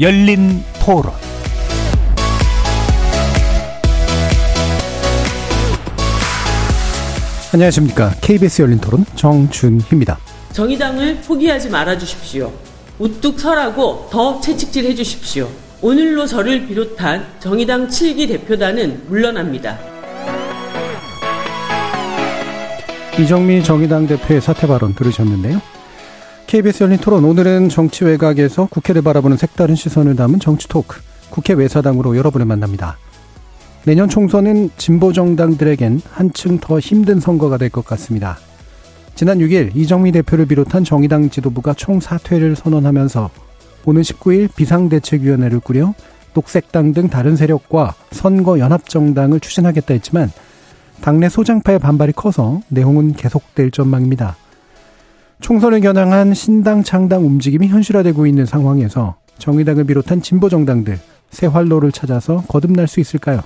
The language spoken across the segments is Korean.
열린 토론 안녕하십니까. KBS 열린 토론 정준희입니다. 정의당을 포기하지 말아 주십시오. 우뚝 서라고 더 채찍질 해 주십시오. 오늘로 저를 비롯한 정의당 7기 대표단은 물러납니다. 이정미 정의당 대표의 사퇴 발언 들으셨는데요. KBS 열린 토론 오늘은 정치 외곽에서 국회를 바라보는 색다른 시선을 담은 정치 토크 국회 외사당으로 여러분을 만납니다. 내년 총선은 진보 정당들에겐 한층 더 힘든 선거가 될 것 같습니다. 지난 6일 이정미 대표를 비롯한 정의당 지도부가 총사퇴를 선언하면서 오는 19일 비상대책위원회를 꾸려 녹색당 등 다른 세력과 선거 연합정당을 추진하겠다 했지만 당내 소장파의 반발이 커서 내용은 계속될 전망입니다. 총선을 겨냥한 신당 창당 움직임이 현실화되고 있는 상황에서 정의당을 비롯한 진보 정당들 새 활로를 찾아서 거듭날 수 있을까요?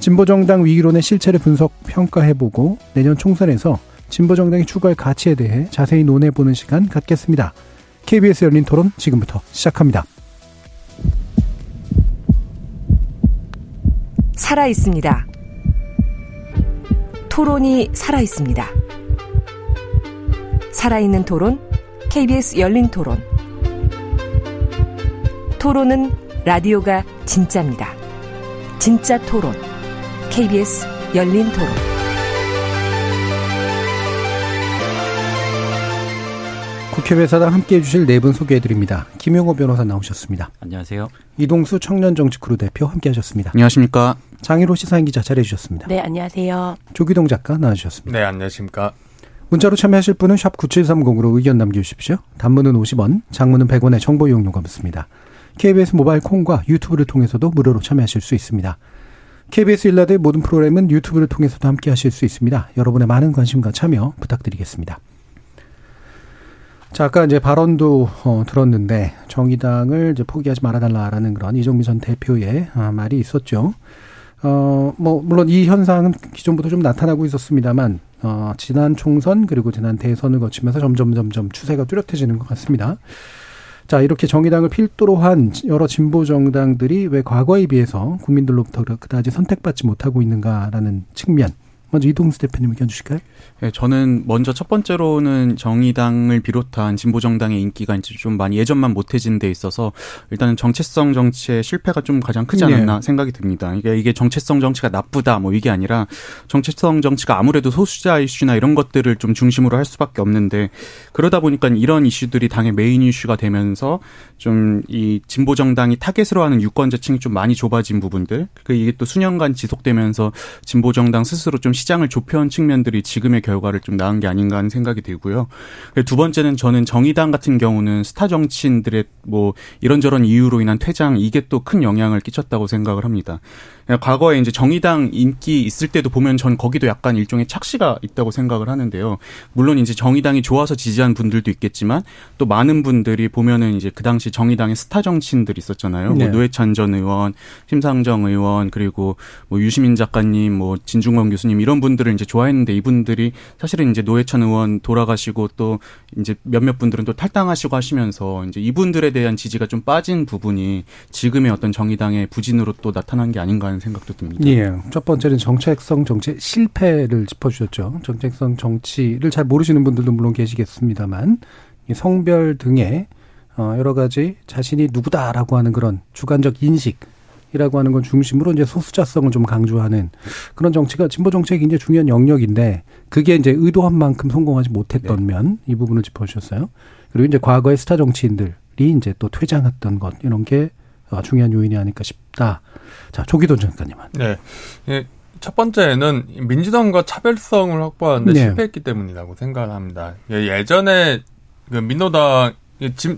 진보 정당 위기론의 실체를 분석, 평가해보고 내년 총선에서 진보 정당이 추구할 가치에 대해 자세히 논해보는 시간 갖겠습니다. KBS 열린 토론 지금부터 시작합니다. 살아 있습니다. 토론이 살아 있습니다. 살아있는 토론, KBS 열린 토론. 토론은 라디오가 진짜입니다. 진짜 토론, KBS 열린 토론. 국회 회사당 함께 해 주실 네 분 소개해 드립니다. 김용호 변호사 나오셨습니다. 안녕하세요. 이동수 청년정치크루 대표 함께 하셨습니다. 안녕하십니까. 장희로 시사인 기자 잘해 주셨습니다. 네, 안녕하세요. 조기동 작가 나와주셨습니다. 네, 안녕하십니까. 문자로 참여하실 분은 샵 9730으로 의견 남겨주십시오. 단문은 50원, 장문은 100원의 정보 이용료가 붙습니다. KBS 모바일 콩과 유튜브를 통해서도 무료로 참여하실 수 있습니다. KBS 일라드의 모든 프로그램은 유튜브를 통해서도 함께 하실 수 있습니다. 여러분의 많은 관심과 참여 부탁드리겠습니다. 자, 아까 이제 발언도 어, 들었는데 정의당을 이제 포기하지 말아달라라는 그런 이종미 전 대표의 아, 말이 있었죠. 어, 뭐 물론 이 현상은 기존부터 좀 나타나고 있었습니다만 어, 지난 총선 그리고 지난 대선을 거치면서 점점 점점 추세가 뚜렷해지는 것 같습니다. 자, 이렇게 정의당을 필두로 한 여러 진보 정당들이 왜 과거에 비해서 국민들로부터 그다지 선택받지 못하고 있는가라는 측면 먼저 이동수 대표님 의견 주실까요? 네, 저는 먼저 첫 번째로는 정의당을 비롯한 진보정당의 인기가 이제 좀 많이 예전만 못해진 데 있어서 일단은 정체성 정치의 실패가 좀 가장 크지 않았나 네. 생각이 듭니다. 이게 이게 정체성 정치가 나쁘다 뭐 이게 아니라 정체성 정치가 아무래도 소수자 이슈나 이런 것들을 좀 중심으로 할 수밖에 없는데 그러다 보니까 이런 이슈들이 당의 메인 이슈가 되면서 좀 이 진보정당이 타겟으로 하는 유권자층이 좀 많이 좁아진 부분들 그 이게 또 수년간 지속되면서 진보정당 스스로 좀 시장을 좁혀온 측면들이 지금의 결과를 좀 낳은 게 아닌가 하는 생각이 들고요. 두 번째는 저는 정의당 같은 경우는 스타 정치인들의 뭐 이런저런 이유로 인한 퇴장 이게 또 큰 영향을 끼쳤다고 생각을 합니다. 과거에 이제 정의당 인기 있을 때도 보면 전 거기도 약간 일종의 착시가 있다고 생각을 하는데요. 물론 이제 정의당이 좋아서 지지한 분들도 있겠지만 또 많은 분들이 보면은 이제 그 당시 정의당의 스타 정치인들이 있었잖아요. 뭐 네. 뭐 노회찬 전 의원, 심상정 의원 그리고 뭐 유시민 작가님, 뭐 진중권 교수님 이런 분들을 이제 좋아했는데 이분들이 사실은 이제 노회찬 의원 돌아가시고 또 이제 몇몇 분들은 또 탈당하시고 하시면서 이제 이분들에 대한 지지가 좀 빠진 부분이 지금의 어떤 정의당의 부진으로 또 나타난 게 아닌가 하는 생각도 듭니다. 예. 첫 번째는 정책성 정치 실패를 짚어주셨죠. 정책성 정치를 잘 모르시는 분들도 물론 계시겠습니다만 성별 등의 어, 여러 가지 자신이 누구다라고 하는 그런 주관적 인식 이라고 하는 건 중심으로 이제 소수자성을 좀 강조하는 그런 정치가 진보 정책이 굉장히 중요한 영역인데 그게 이제 의도한 만큼 성공하지 못했던 네. 면이 부분을 짚어주셨어요. 그리고 이제 과거의 스타 정치인들이 이제 또 퇴장했던 것 이런 게 어, 중요한 요인이 아닐까 싶다. 자, 조기돈 작가님은. 네. 예, 첫 번째는 민주당과 차별성을 확보하는데 네. 실패했기 때문이라고 생각을 합니다. 예, 예전에 그 민노당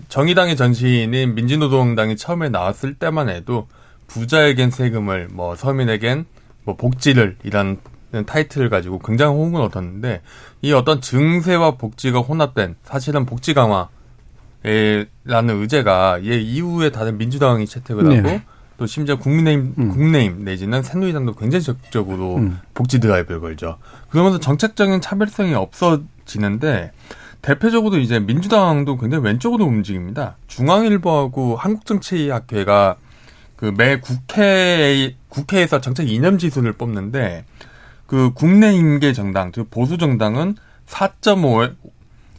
정의당의 전신인 민주노동당이 처음에 나왔을 때만 해도 부자에겐 세금을 뭐 서민에겐 뭐 복지를 이란 타이틀을 가지고 굉장히 호응을 얻었는데 이 어떤 증세와 복지가 혼합된 사실은 복지 강화 라는 의제가 얘 이후에 다른 민주당이 채택을 하고 네. 또 심지어 국민의힘, 음. 국내힘 내지는 새누리당도 굉장히 적극적으로 음. 복지 드라이브를 걸죠. 그러면서 정책적인 차별성이 없어지는데 대표적으로 이제 민주당도 굉장히 왼쪽으로 움직입니다. 중앙일보하고 한국정치학회가 그 매 국회 국회에서 정책 이념 지수를 뽑는데 그 국내 인계 정당, 즉 보수 정당은 4.5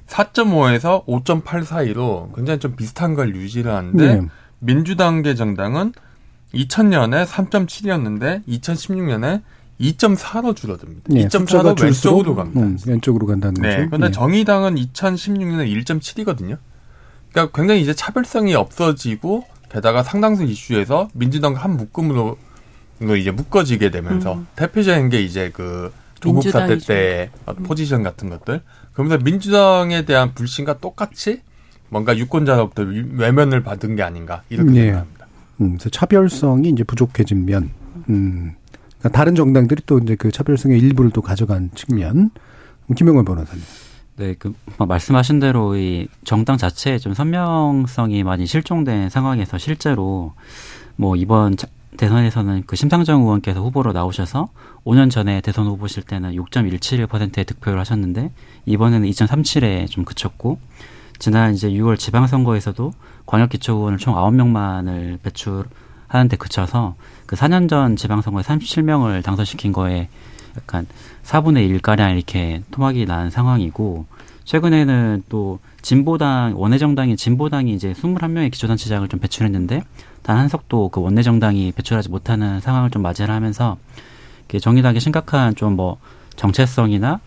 4.5에서 5.8 사이로 굉장히 좀 비슷한 걸 유지를 하는데 네. 민주당계 정당은 2000년에 3.7이었는데 2016년에 2.4로 줄어듭니다. 네, 2.4로 왼쪽으로 갑니다. 음, 왼쪽으로 간다는 네, 거죠. 그런데 네. 정의당은 2016년에 1.7이거든요. 그러니까 굉장히 이제 차별성이 없어지고 게다가 상당수 이슈에서 민주당과 한 묶음으로 이제 묶어지게 되면서 음. 대표적인 게 이제 그 조국 사태 때 음. 포지션 같은 것들. 그러면서 민주당에 대한 불신과 똑같이 뭔가 유권자로부터 외면을 받은 게 아닌가 이렇게 네. 생각합니다. 음, 그래서 차별성이 이제 부족해진 면, 음, 그러니까 다른 정당들이 또 이제 그 차별성의 일부를 또 가져간 측면. 김영원 변호사님. 네, 그 말씀하신 대로 이 정당 자체에 좀 선명성이 많이 실종된 상황에서 실제로 뭐 이번 대선에서는 그 심상정 의원께서 후보로 나오셔서 5년 전에 대선 후보실 때는 6.171%의 득표를 하셨는데 이번에는 2.37에 좀 그쳤고 지난 이제 6월 지방선거에서도 광역기초의원을 총 9명만을 배출하는데 그쳐서 그 4년 전 지방선거에 37명을 당선시킨 거에 약간 4분의 1가량 이렇게 토막이 난 상황이고 최근에는 또 진보당 원내정당인 진보당이 이제 21명의 기초단체장을 좀 배출했는데 단 한 석도 그 원내정당이 배출하지 못하는 상황을 좀 맞이를 하면서 정의당의 심각한 좀 뭐 정체성이나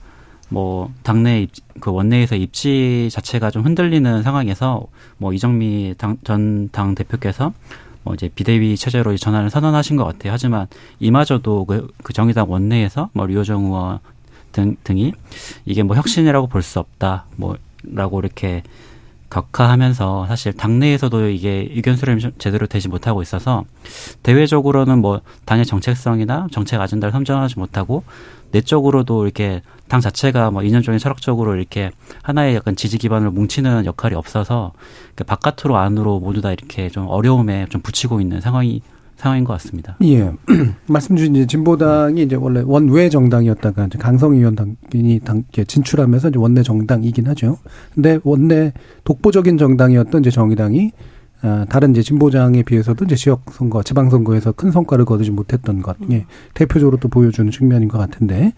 뭐 당내 그 원내에서 입지 자체가 좀 흔들리는 상황에서 뭐 이정미 전당 대표께서 뭐 이제 비대위 체제로 전환을 선언하신 것 같아요. 하지만 이마저도 그, 그 정의당 원내에서 뭐 류호정 의원 등 등이 이게 뭐 혁신이라고 볼 수 없다. 뭐라고 이렇게 격하하면서 사실 당내에서도 이게 의견 수렴이 제대로 되지 못하고 있어서 대외적으로는 뭐 당의 정책성이나 정책 아젠다를 선정하지 못하고 내적으로도 이렇게 당 자체가 뭐 이념적인 철학적으로 이렇게 하나의 약간 지지 기반을 뭉치는 역할이 없어서 그 바깥으로 안으로 모두 다 이렇게 좀 어려움에 좀 붙이고 있는 상황이 상황인 것 같습니다. 예. 말씀 주신 이제 진보당이 이제 원래 원외 정당이었다가 이제 강성 의원 당이 당 진출하면서 이제 원내 정당이긴 하죠. 근데 원내 독보적인 정당이었던 이제 정의당이 아, 다른 이제 진보장에 비해서도 이제 지역 선거, 지방 선거에서 큰 성과를 거두지 못했던 것, 예, 대표적으로 또 보여주는 측면인 것 같은데,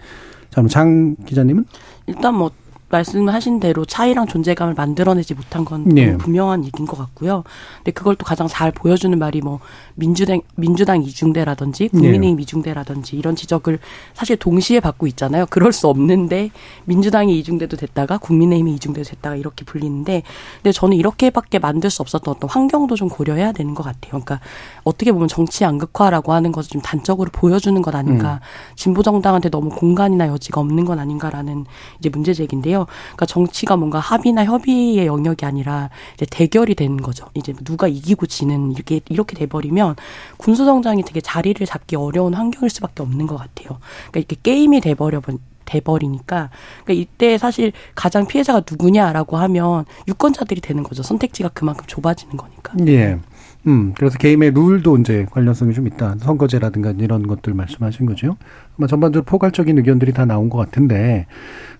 자, 그럼 장 기자님은? 일단 뭐 말씀하신 대로 차이랑 존재감을 만들어내지 못한 건 네. 분명한 얘기인 것 같고요. 근데 그걸 또 가장 잘 보여주는 말이 뭐 민주당 민주당 이중대라든지 국민의힘 네. 이중대라든지 이런 지적을 사실 동시에 받고 있잖아요. 그럴 수 없는데 민주당이 이중대도 됐다가 국민의힘이 이중대도 됐다가 이렇게 불리는데 근데 저는 이렇게밖에 만들 수 없었던 어떤 환경도 좀 고려해야 되는 것 같아요. 그러니까 어떻게 보면 정치 양극화라고 하는 것을 좀 단적으로 보여주는 것 아닌가. 음. 진보 정당한테 너무 공간이나 여지가 없는 건 아닌가라는 이제 문제 제기인데요. 그러니까 정치가 뭔가 합의나 협의의 영역이 아니라 이제 대결이 되는 거죠. 이제 누가 이기고 지는 이렇게 이렇게 돼버리면 군수정장이 되게 자리를 잡기 어려운 환경일 수밖에 없는 것 같아요. 그러니까 이렇게 게임이 돼버려 돼버리니까 그러니까 이때 사실 가장 피해자가 누구냐라고 하면 유권자들이 되는 거죠. 선택지가 그만큼 좁아지는 거니까. 예. 음, 그래서 게임의 룰도 이제 관련성이 좀 있다. 선거제라든가 이런 것들 말씀하신 거죠. 아마 전반적으로 포괄적인 의견들이 다 나온 것 같은데,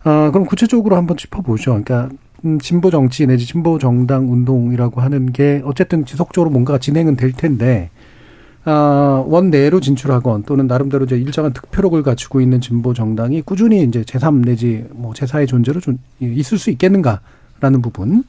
아, 그럼 구체적으로 한번 짚어보죠. 그러니까, 음, 진보 정치 내지 진보 정당 운동이라고 하는 게 어쨌든 지속적으로 뭔가가 진행은 될 텐데, 아, 원내로 진출하건 또는 나름대로 이제 일정한 득표력을 갖추고 있는 진보 정당이 꾸준히 이제 제3 내지 뭐 제4의 존재로 좀 있을 수 있겠는가 라는 부분,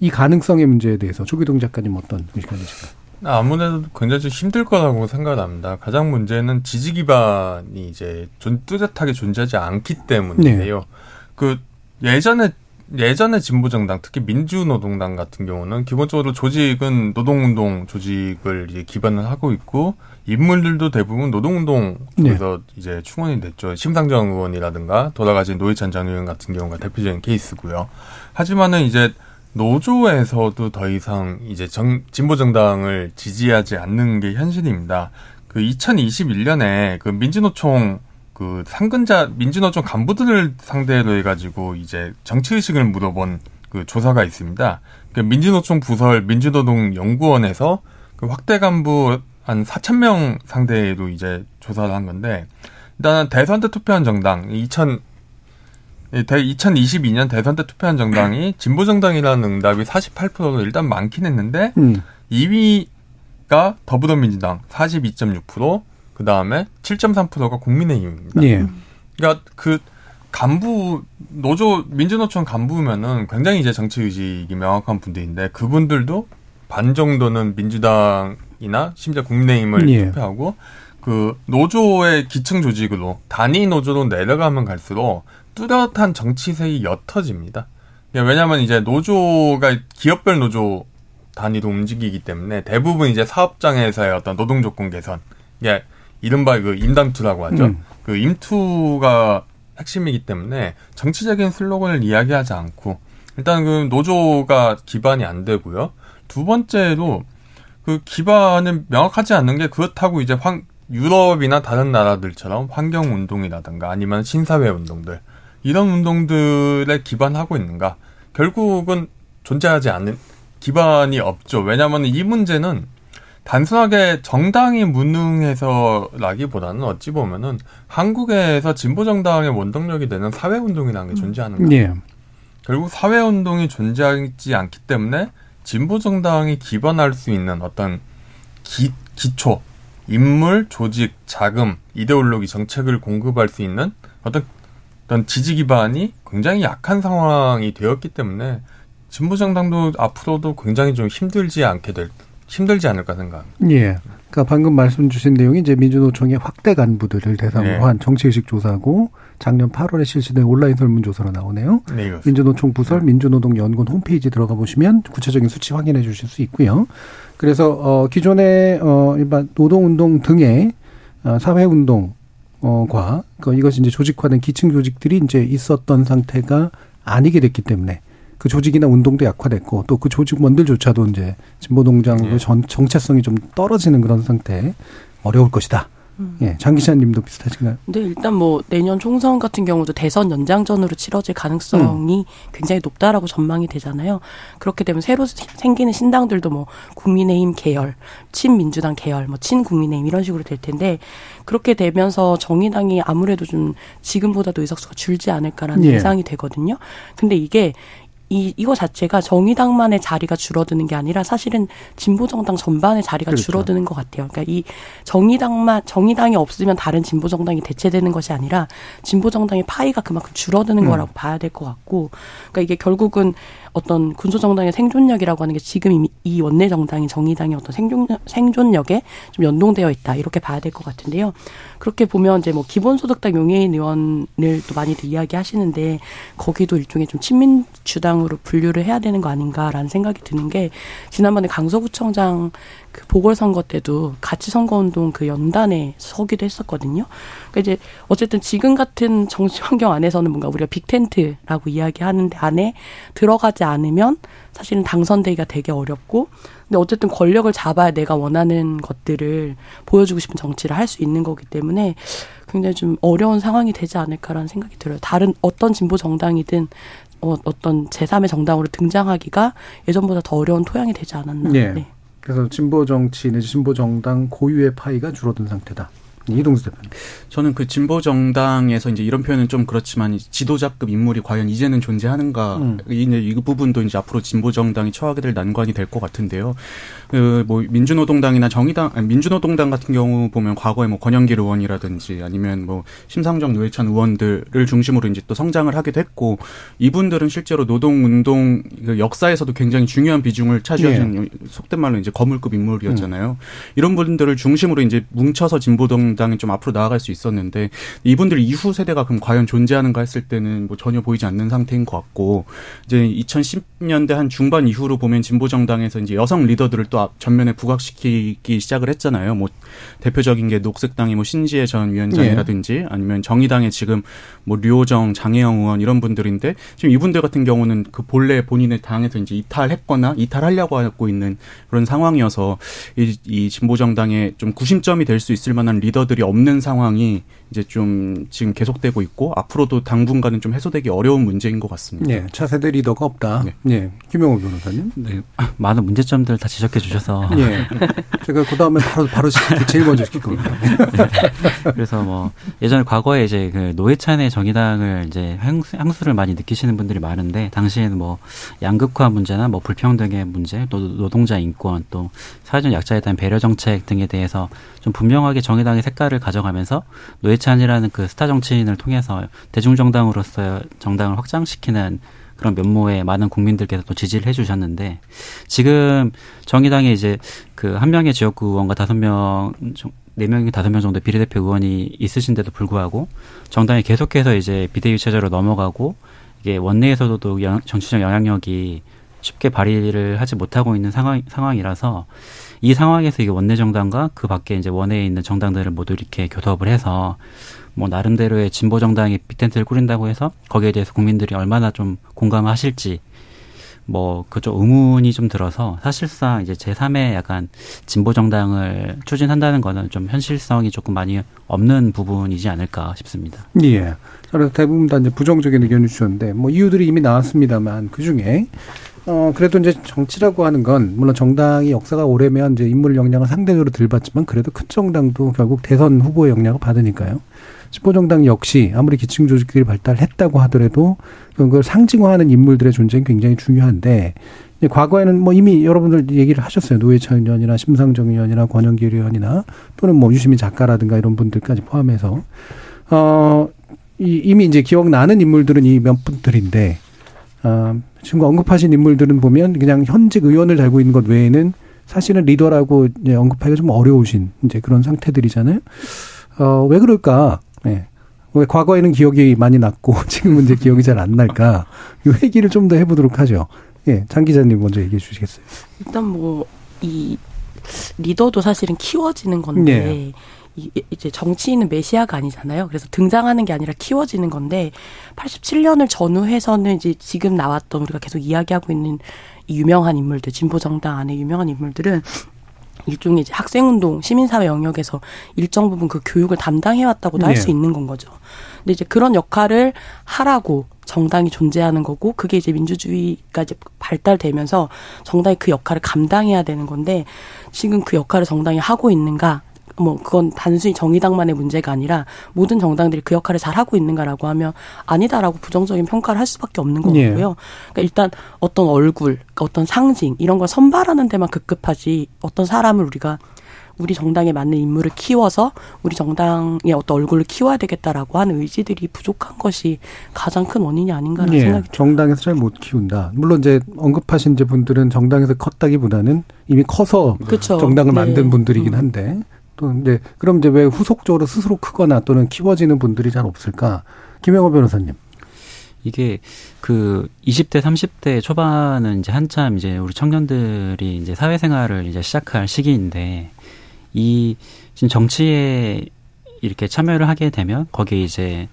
이 가능성의 문제에 대해서 조기동 작가님 어떤 의견이실까요? 아무래도 굉장히 좀 힘들 거라고 생각합니다. 가장 문제는 지지 기반이 이제 존, 뚜렷하게 존재하지 않기 때문인데요. 네. 그 예전에 예전에 진보정당, 특히 민주노동당 같은 경우는 기본적으로 조직은 노동운동 조직을 이제 기반을 하고 있고 인물들도 대부분 노동운동 쪽에서 네. 이제 충원이 됐죠. 심상정 의원이라든가 돌아가신 노회찬 전 의원 같은 경우가 대표적인 케이스고요. 하지만은 이제 노조에서도 더 이상 이제 정, 진보 정당을 지지하지 않는 게 현실입니다. 그 2021년에 그 민주노총 그 상근자 민주노총 간부들을 상대로 해가지고 이제 정치 의식을 물어본 그 조사가 있습니다. 그 민주노총 부설 민주노동 연구원에서 그 확대 간부 한 4천 명 상대로 이제 조사를 한 건데 일단은 대선 때 투표한 정당 2000 2022년 대선 때 투표한 정당이 진보 정당이라는 응답이 48%로 일단 많긴 했는데 음. 2위가 더불어민주당 42.6%, 그 다음에 7.3%가 국민의힘입니다. 예. 그러니까 그 간부 노조 민주노총 간부면은 굉장히 이제 정치 의식이 명확한 분들인데 그분들도 반 정도는 민주당이나 심지어 국민의힘을 예. 투표하고 그 노조의 기층 조직으로 단위 노조로 내려가면 갈수록 뚜렷한 정치색이 옅어집니다. 왜냐하면 이제 노조가 기업별 노조 단위로 움직이기 때문에 대부분 이제 사업장에서의 어떤 노동 조건 개선, 예, 이른바 그 임담투라고 하죠. 음. 그 임투가 핵심이기 때문에 정치적인 슬로건을 이야기하지 않고 일단 그 노조가 기반이 안 되고요. 두 번째로 그 기반은 명확하지 않는 게 그렇다고 이제 황, 유럽이나 다른 나라들처럼 환경 운동이라든가 아니면 신사회 운동들 이런 운동들에 기반하고 있는가? 결국은 존재하지 않는 기반이 없죠. 왜냐하면 이 문제는 단순하게 정당이 무능해서라기보다는 어찌 보면은 한국에서 진보 정당의 원동력이 되는 사회 운동이라는 게 음. 존재하는 거예요. 예. 결국 사회 운동이 존재하지 않기 때문에 진보 정당이 기반할 수 있는 어떤 기, 기초, 인물, 조직, 자금, 이데올로기, 정책을 공급할 수 있는 어떤 어떤 지지 기반이 굉장히 약한 상황이 되었기 때문에 진보 정당도 앞으로도 굉장히 좀 힘들지 않게 될 힘들지 않을까 생각합니다. 예. 그러니까 방금 말씀 주신 내용이 이제 민주노총의 확대 간부들을 대상으로 네. 한 정치의식 조사고 작년 8월에 실시된 온라인 설문조사로 나오네요. 네, 민주노총 부설 네. 민주노동연구원 홈페이지 들어가 보시면 구체적인 수치 확인해 주실 수 있고요. 그래서 어 기존의 어 일반 노동운동 등의 어, 사회운동 어과 그 이것이 이제 조직화된 기층 조직들이 이제 있었던 상태가 아니게 됐기 때문에 그 조직이나 운동도 약화됐고 또 그 조직원들조차도 이제 진보 동장의 네. 전 정체성이 좀 떨어지는 그런 상태 어려울 것이다. 음. 예, 장 기자님도 비슷하신가요? 네, 일단 뭐 내년 총선 같은 경우도 대선 연장전으로 치러질 가능성이 음. 굉장히 높다라고 전망이 되잖아요. 그렇게 되면 새로 생기는 신당들도 뭐 국민의힘 계열, 친민주당 계열, 뭐 친국민의힘 이런 식으로 될 텐데 그렇게 되면서 정의당이 아무래도 좀 지금보다도 의석수가 줄지 않을까라는 예. 예상이 되거든요. 근데 이게 이 이거 자체가 정의당만의 자리가 줄어드는 게 아니라 사실은 진보 정당 전반의 자리가 그렇죠. 줄어드는 것 같아요. 그러니까 이 정의당만 정의당이 없으면 다른 진보 정당이 대체되는 것이 아니라 진보 정당의 파이가 그만큼 줄어드는 음. 거라고 봐야 될 것 같고, 그러니까 이게 결국은 어떤 군소 정당의 생존력이라고 하는 게 지금 이미 이 원내 정당인 정의당의 어떤 생존 생존력에 좀 연동되어 있다 이렇게 봐야 될 것 같은데요. 그렇게 보면 이제 뭐 기본소득당 용해인 의원을 또 많이들 이야기하시는데 거기도 일종의 좀 친민주당 으로 분류를 해야 되는 거 아닌가라는 생각이 드는 게 지난번에 강서구청장 그 보궐선거 때도 같이 선거운동 그 연단에 서기도 했었거든요. 그러니까 이제 어쨌든 지금 같은 정치 환경 안에서는 뭔가 우리가 빅텐트라고 이야기하는 데 안에 들어가지 않으면 사실은 당선되기가 되게 어렵고 근데 어쨌든 권력을 잡아야 내가 원하는 것들을 보여주고 싶은 정치를 할 수 있는 거기 때문에 굉장히 좀 어려운 상황이 되지 않을까라는 생각이 들어요. 다른 어떤 진보 정당이든 어, 어떤 제3의 정당으로 등장하기가 예전보다 더 어려운 토양이 되지 않았나. 네. 네. 그래서 진보 정치 내지 진보 정당 고유의 파이가 줄어든 상태다. 이동수 대표님. 저는 그 진보 정당에서 이제 이런 표현은 좀 그렇지만 지도자급 인물이 과연 이제는 존재하는가 음. 이제 이 부분도 이제 앞으로 진보 정당이 처하게 될 난관이 될 것 같은데요. 그뭐 민주노동당이나 정의당 아니 민주노동당 같은 경우 보면 과거에 뭐 권영길 의원이라든지 아니면 뭐 심상정 노회찬 의원들을 중심으로 이제 또 성장을 하기도 했고 이분들은 실제로 노동 운동 그 역사에서도 굉장히 중요한 비중을 차지하는 예. 속된 말로 이제 거물급 인물이었잖아요. 음. 이런 분들을 중심으로 이제 뭉쳐서 진보동 정당이 좀 앞으로 나아갈 수 있었는데 이분들 이후 세대가 그럼 과연 존재하는가 했을 때는 뭐 전혀 보이지 않는 상태인 것 같고 이제 2010년대 한 중반 이후로 보면 진보 정당에서 이제 여성 리더들을 또 전면에 부각시키기 시작을 했잖아요. 뭐 대표적인 게 녹색당의 뭐 신지혜 전 위원장이라든지 네. 아니면 정의당의 지금 뭐 류호정, 장혜영 의원 이런 분들인데 지금 이분들 같은 경우는 그 본래 본인의 당에서 이제 이탈했거나 이탈하려고 하고 있는 그런 상황이어서 이, 이 진보 정당의 좀 구심점이 될 수 있을 만한 리더 리더들이 없는 상황이 이제 좀 지금 계속되고 있고 앞으로도 당분간은 좀 해소되기 어려운 문제인 것 같습니다. 네, 차세대 리더가 없다. 네, 네. 김영호 변호사님. 네, 많은 문제점들 다 지적해 주셔서. 네, 제가 그 다음에 바로 바로 제일 먼저 시킬 겁니다. 네. 그래서 뭐 예전에 과거에 이제 그 노회찬의 정의당을 이제 향수를 많이 느끼시는 분들이 많은데 당시에는 뭐 양극화 문제나 뭐 불평등의 문제, 또 노동자 인권, 또 사회적 약자에 대한 배려 정책 등에 대해서 좀 분명하게 정의당의 색깔을 가져가면서 노회찬이라는 그 스타 정치인을 통해서 대중정당으로서 정당을 확장시키는 그런 면모에 많은 국민들께서 또 지지를 해주셨는데 지금 정의당에 이제 그 한 명의 지역구 의원과 다섯 명, 네 명이 다섯 명 정도 비례대표 의원이 있으신데도 불구하고 정당이 계속해서 이제 비대위 체제로 넘어가고 이게 원내에서도 정치적 영향력이 쉽게 발휘를 하지 못하고 있는 상황, 상황이라서 이 상황에서 이게 원내 정당과 그 밖에 이제 원내에 있는 정당들을 모두 이렇게 교섭을 해서 뭐 나름대로의 진보 정당이 빅텐트를 꾸린다고 해서 거기에 대해서 국민들이 얼마나 좀 공감하실지 뭐 그쪽 의문이 좀 들어서 사실상 이제 제3의 약간 진보 정당을 추진한다는 거는 좀 현실성이 조금 많이 없는 부분이지 않을까 싶습니다. 예. 그래서 대부분 다 이제 부정적인 의견을 주셨는데 뭐 이유들이 이미 나왔습니다만 그 중에 어, 그래도 이제 정치라고 하는 건, 물론 정당이 역사가 오래면 이제 인물 역량을 상대적으로 덜 받지만 그래도 큰 정당도 결국 대선 후보의 역량을 받으니까요. 집보정당 역시 아무리 기층 조직들이 발달했다고 하더라도 그걸 상징화하는 인물들의 존재는 굉장히 중요한데, 과거에는 뭐 이미 여러분들 얘기를 하셨어요. 노회찬 의원이나 심상정 의원이나 권영길 의원이나 또는 뭐 유시민 작가라든가 이런 분들까지 포함해서, 어, 이미 이제 기억나는 인물들은 이 몇 분들인데, 어, 지금 언급하신 인물들은 보면 그냥 현직 의원을 달고 있는 것 외에는 사실은 리더라고 이제 언급하기가 좀 어려우신 이제 그런 상태들이잖아요. 어, 왜 그럴까? 네. 왜 과거에는 기억이 많이 났고 지금은 이제 기억이 잘 안 날까? 이 회기를 좀 더 해보도록 하죠. 예, 장 기자님 먼저 얘기해 주시겠어요? 일단 뭐 이 리더도 사실은 키워지는 건데 네. 이제 정치인은 메시아가 아니잖아요. 그래서 등장하는 게 아니라 키워지는 건데 87년을 전후해서는 이제 지금 나왔던 우리가 계속 이야기하고 있는 이 유명한 인물들, 진보 정당 안에 유명한 인물들은 일종의 이제 학생운동, 시민사회 영역에서 일정 부분 그 교육을 담당해왔다고도 네. 할수 있는 건 거죠. 근데 이제 그런 역할을 하라고 정당이 존재하는 거고 그게 이제 민주주의가 이제 발달되면서 정당이 그 역할을 감당해야 되는 건데 지금 그 역할을 정당이 하고 있는가 뭐 그건 단순히 정의당만의 문제가 아니라 모든 정당들이 그 역할을 잘 하고 있는가라고 하면 아니다라고 부정적인 평가를 할 수밖에 없는 거고요. 예. 그러니까 일단 어떤 얼굴, 그러니까 어떤 상징 이런 걸 선발하는 데만 급급하지 어떤 사람을 우리가 우리 정당에 맞는 인물을 키워서 우리 정당의 어떤 얼굴을 키워야 되겠다라고 하는 의지들이 부족한 것이 가장 큰 원인이 아닌가라는 예, 생각이 정당에서 잘 못 키운다. 물론 이제 언급하신 분들은 정당에서 컸다기보다는 이미 커서 그쵸. 정당을 네. 만든 분들이긴 음. 한데 또 이제 그럼 이제 왜 후속적으로 스스로 크거나 또는 키워지는 분들이 잘 없을까? 김영호 변호사님. 이게 그 20대, 30대 초반은 이제 한참 이제 우리 청년들이 이제 사회생활을 이제 시작할 시기인데 이 지금 정치에 이렇게 참여를 하게 되면 거기에 이제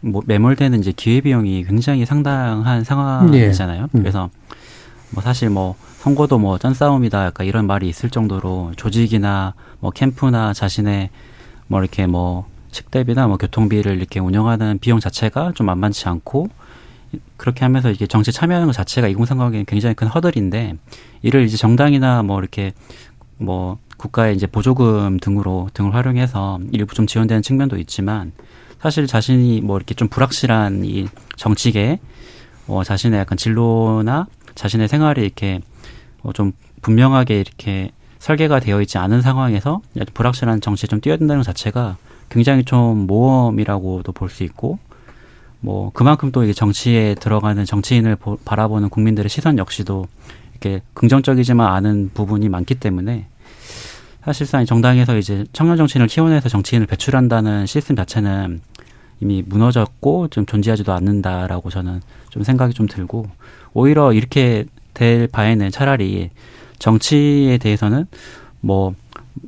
뭐 매몰되는 이제 기회비용이 굉장히 상당한 상황이잖아요. 예. 음. 그래서 뭐 사실 뭐 선거도 뭐 짠싸움이다 약간 이런 말이 있을 정도로 조직이나 뭐 캠프나 자신의 뭐 이렇게 뭐 식대비나 뭐 교통비를 이렇게 운영하는 비용 자체가 좀 만만치 않고 그렇게 하면서 이게 정치 참여하는 것 자체가 이공삼각에 굉장히 큰 허들인데 이를 이제 정당이나 뭐 이렇게 뭐 국가의 이제 보조금 등으로 등을 활용해서 일부 좀 지원되는 측면도 있지만 사실 자신이 뭐 이렇게 좀 불확실한 이 정치계 어 자신의 약간 진로나 자신의 생활이 이렇게 어 좀 분명하게 이렇게 설계가 되어 있지 않은 상황에서 불확실한 정치에 좀 뛰어든다는 것 자체가 굉장히 좀 모험이라고도 볼 수 있고 뭐 그만큼 또 이게 정치에 들어가는 정치인을 보, 바라보는 국민들의 시선 역시도 이렇게 긍정적이지만 않은 부분이 많기 때문에 사실상 정당에서 이제 청년 정치인을 키워내서 정치인을 배출한다는 시스템 자체는 이미 무너졌고 좀 존재하지도 않는다라고 저는 좀 생각이 좀 들고 오히려 이렇게 될 바에는 차라리 정치에 대해서는 뭐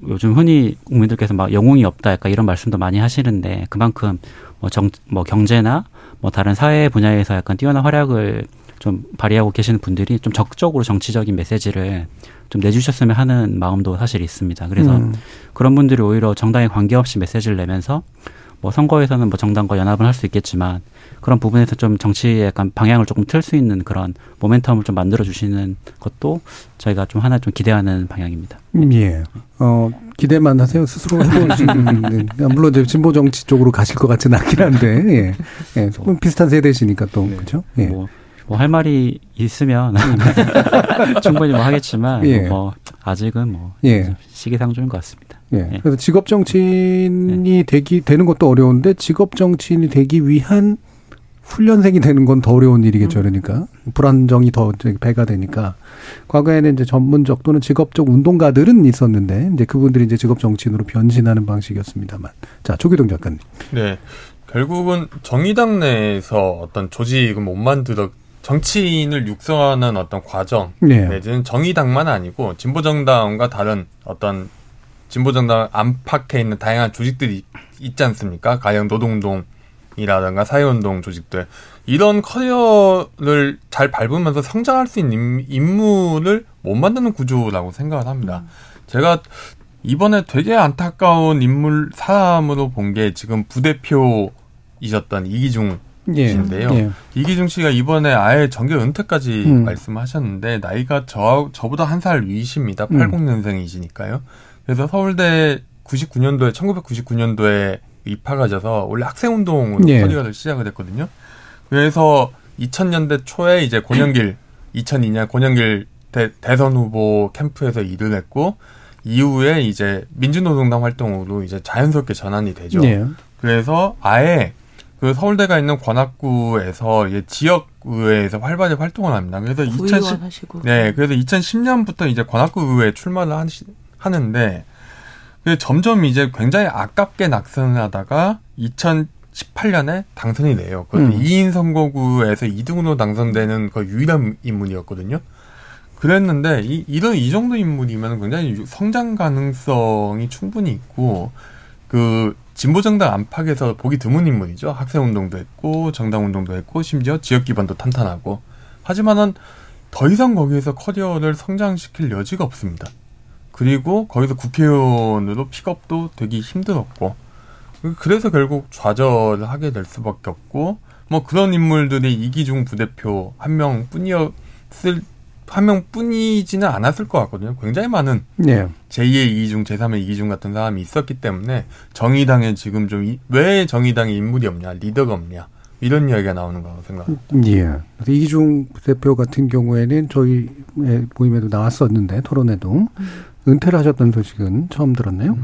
요즘 흔히 국민들께서 막 영웅이 없다 약간 이런 말씀도 많이 하시는데 그만큼 뭐 정, 뭐 경제나 뭐 다른 사회 분야에서 약간 뛰어난 활약을 좀 발휘하고 계시는 분들이 좀 적극적으로 정치적인 메시지를 좀 내주셨으면 하는 마음도 사실 있습니다. 그래서 음. 그런 분들이 오히려 정당에 관계없이 메시지를 내면서 뭐 선거에서는 뭐 정당과 연합을 할 수 있겠지만 그런 부분에서 좀 정치의 약간 방향을 조금 틀 수 있는 그런 모멘텀을 좀 만들어 주시는 것도 저희가 좀 하나 좀 기대하는 방향입니다. 음, 예. 어, 기대만 하세요. 스스로 해보시는. 물론 이제 진보 정치 쪽으로 가실 것 같지는 않긴 한데, 예. 예. 뭐, 비슷한 세대시니까 또, 네. 그죠? 예. 뭐, 뭐할 말이 있으면 충분히 뭐 하겠지만 예. 뭐 아직은 뭐 예. 시기상조인 것 같습니다. 예. 예. 그래서 직업 정치인이 예. 되기 되는 것도 어려운데 직업 정치인이 되기 위한 훈련생이 되는 건 더 어려운 일이겠죠. 음. 그러니까 불안정이 더 배가 되니까 과거에는 이제 전문적 또는 직업적 운동가들은 있었는데 이제 그분들이 이제 직업 정치인으로 변신하는 방식이었습니다만 자 조기동 작가님. 네. 결국은 정의당 내에서 어떤 조직을 못 만들어 정치인을 육성하는 어떤 과정 네. 내지는 정의당만 아니고 진보정당과 다른 어떤 진보 정당 안팎에 있는 다양한 조직들이 있지 않습니까? 가령 노동운동이라든가 사회운동 조직들 이런 커리어를 잘 밟으면서 성장할 수 있는 인물을 못 만드는 구조라고 생각을 합니다. 음. 제가 이번에 되게 안타까운 인물 사람으로 본 게 지금 부대표이셨던 이기중 씨인데요. 예, 예. 이기중 씨가 이번에 아예 정계 은퇴까지 음. 말씀하셨는데 나이가 저 저보다 한 살 위십니다. 80년생이시니까요. 음. 그래서 서울대 99년도에 1999년도에 입학하셔서 원래 학생운동으로 예. 커리어를 시작을 했거든요. 그래서 2000년대 초에 이제 권영길 2002년 권영길 대, 대선 후보 캠프에서 일을 했고 이후에 이제 민주노동당 활동으로 이제 자연스럽게 전환이 되죠. 예. 그래서 아예 그 서울대가 있는 관악구에서 지역 의회에서 활발히 활동을 합니다. 그래서 2010 네, 그래서 2010년부터 이제 관악구 의회에 출마를 하시, 하는데 점점 이제 굉장히 아깝게 낙선을 하다가 2018년에 당선이 돼요. 그 음. 2인 선거구에서 2등으로 당선되는 그 유일한 인물이었거든요. 그랬는데 이, 이런 이 정도 인물이면 굉장히 성장 가능성이 충분히 있고 그 진보 정당 안팎에서 보기 드문 인물이죠. 학생 운동도 했고 정당 운동도 했고 심지어 지역 기반도 탄탄하고 하지만은 더 이상 거기에서 커리어를 성장시킬 여지가 없습니다. 그리고 거기서 국회의원으로 픽업도 되기 힘들었고 그래서 결국 좌절을 하게 될 수밖에 없고 뭐 그런 인물들이 이기중 부대표 한 명뿐이었을 한 명뿐이지는 않았을 것 같거든요. 굉장히 많은 네. 제2의 이중, 제3의 이중 같은 사람이 있었기 때문에 정의당에 지금 좀 왜 정의당에 인물이 없냐, 리더가 없냐 이런 이야기가 나오는 거라고 생각합니다. 예. 그래서 이기중 대표 같은 경우에는 저희 모임에도 나왔었는데 토론에도 음. 은퇴를 하셨던 소식은 처음 들었네요. 음.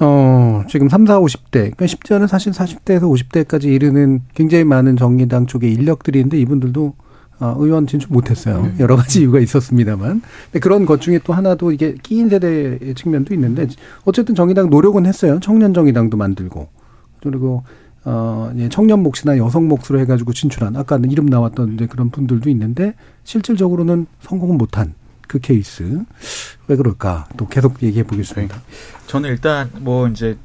어, 지금 3, 4, 50대. 그러니까 쉽지 않은 사실 40대에서 50대까지 이르는 굉장히 많은 정의당 쪽의 인력들이 있는데 이분들도 어, 의원 진출 못했어요. 네. 여러 가지 이유가 있었습니다만. 근데 그런 것 중에 또 하나도 이게 끼인 세대의 측면도 있는데 어쨌든 정의당 노력은 했어요. 청년 정의당도 만들고 그리고 어, 예, 청년 몫이나 여성 몫으로 해가지고 진출한 아까 이름 나왔던 이제 그런 분들도 있는데 실질적으로는 성공은 못한 그 케이스 왜 그럴까 또 계속 얘기해 보겠습니다. 네. 저는 일단 뭐 이제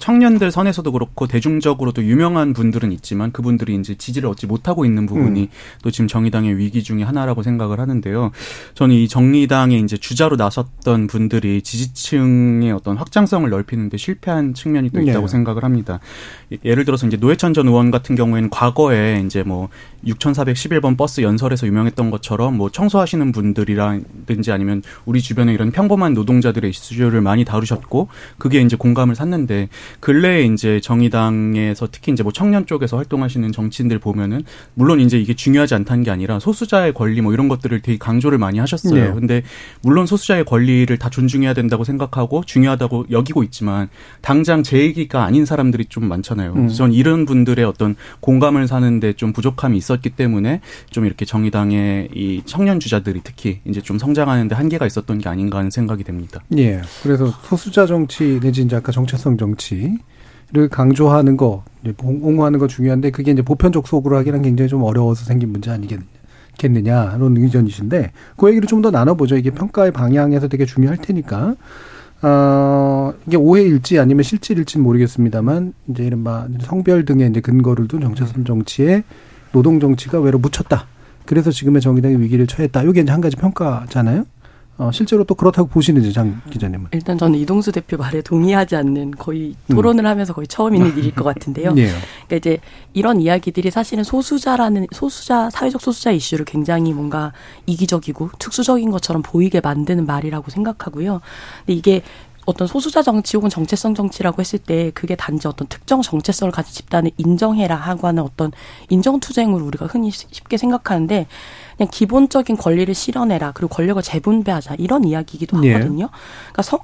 청년들 선에서도 그렇고 대중적으로도 유명한 분들은 있지만 그분들이 이제 지지를 얻지 못하고 있는 부분이 음. 또 지금 정의당의 위기 중의 하나라고 생각을 하는데요. 저는 이 정의당에 이제 주자로 나섰던 분들이 지지층의 어떤 확장성을 넓히는데 실패한 측면이 또 있다고 네. 생각을 합니다. 예를 들어서 이제 노회찬 전 의원 같은 경우에는 과거에 이제 뭐 6,411번 버스 연설에서 유명했던 것처럼 뭐 청소하시는 분들이 라든지 아니면 우리 주변에 이런 평범한 노동자들의 이슈를 많이 다루셨고 그게 이제 공감을 샀는데 근래에 이제 정의당에서 특히 이제 뭐 청년 쪽에서 활동하시는 정치인들 보면은 물론 이제 이게 중요하지 않다는 게 아니라 소수자의 권리 뭐 이런 것들을 되게 강조를 많이 하셨어요. 네. 근데 물론 소수자의 권리를 다 존중해야 된다고 생각하고 중요하다고 여기고 있지만 당장 제 얘기가 아닌 사람들이 좀 많잖아요. 음. 전 이런 분들의 어떤 공감을 사는데 좀 부족함이 있었기 때문에 좀 이렇게 정의당의 이 청년 주자들이 특히 이제 좀 성장 하는데 한계가 있었던 게 아닌가 하는 생각이 됩니다. 예. 그래서 소수자 정치 내지 이제 아까 정체성 정치 를 강조하는 거, 옹호하는 거 중요한데 그게 이제 보편적 속으로 하기는 굉장히 좀 어려워서 생긴 문제 아니겠느냐 이런 의견이신데 그 얘기를 좀 더 나눠보죠. 이게 평가의 방향에서 되게 중요할 테니까. 어, 이게 오해일지 아니면 실질일지는 모르겠습니다만 이제 이른바 성별 등의 이제 근거를 둔 정체성 정치에 노동 정치가 외로 묻혔다. 그래서 지금의 정의당이 위기를 처했다. 이게 이제 한 가지 평가잖아요. 어, 실제로 또 그렇다고 보시는지 장 기자님은? 일단 저는 이동수 대표 말에 동의하지 않는 거의 음. 토론을 음. 하면서 거의 처음 있는 일일 것 같은데요. 네. 그러니까 이제 이런 이야기들이 사실은 소수자라는 소수자 사회적 소수자 이슈를 굉장히 뭔가 이기적이고 특수적인 것처럼 보이게 만드는 말이라고 생각하고요. 근데 이게 어떤 소수자 정치 혹은 정체성 정치라고 했을 때 그게 단지 어떤 특정 정체성을 가진 집단을 인정해라 하고 하는 어떤 인정투쟁으로 우리가 흔히 쉽게 생각하는데 그냥 기본적인 권리를 실현해라 그리고 권력을 재분배하자 이런 이야기이기도 예. 하거든요. 예. 그러니까 성,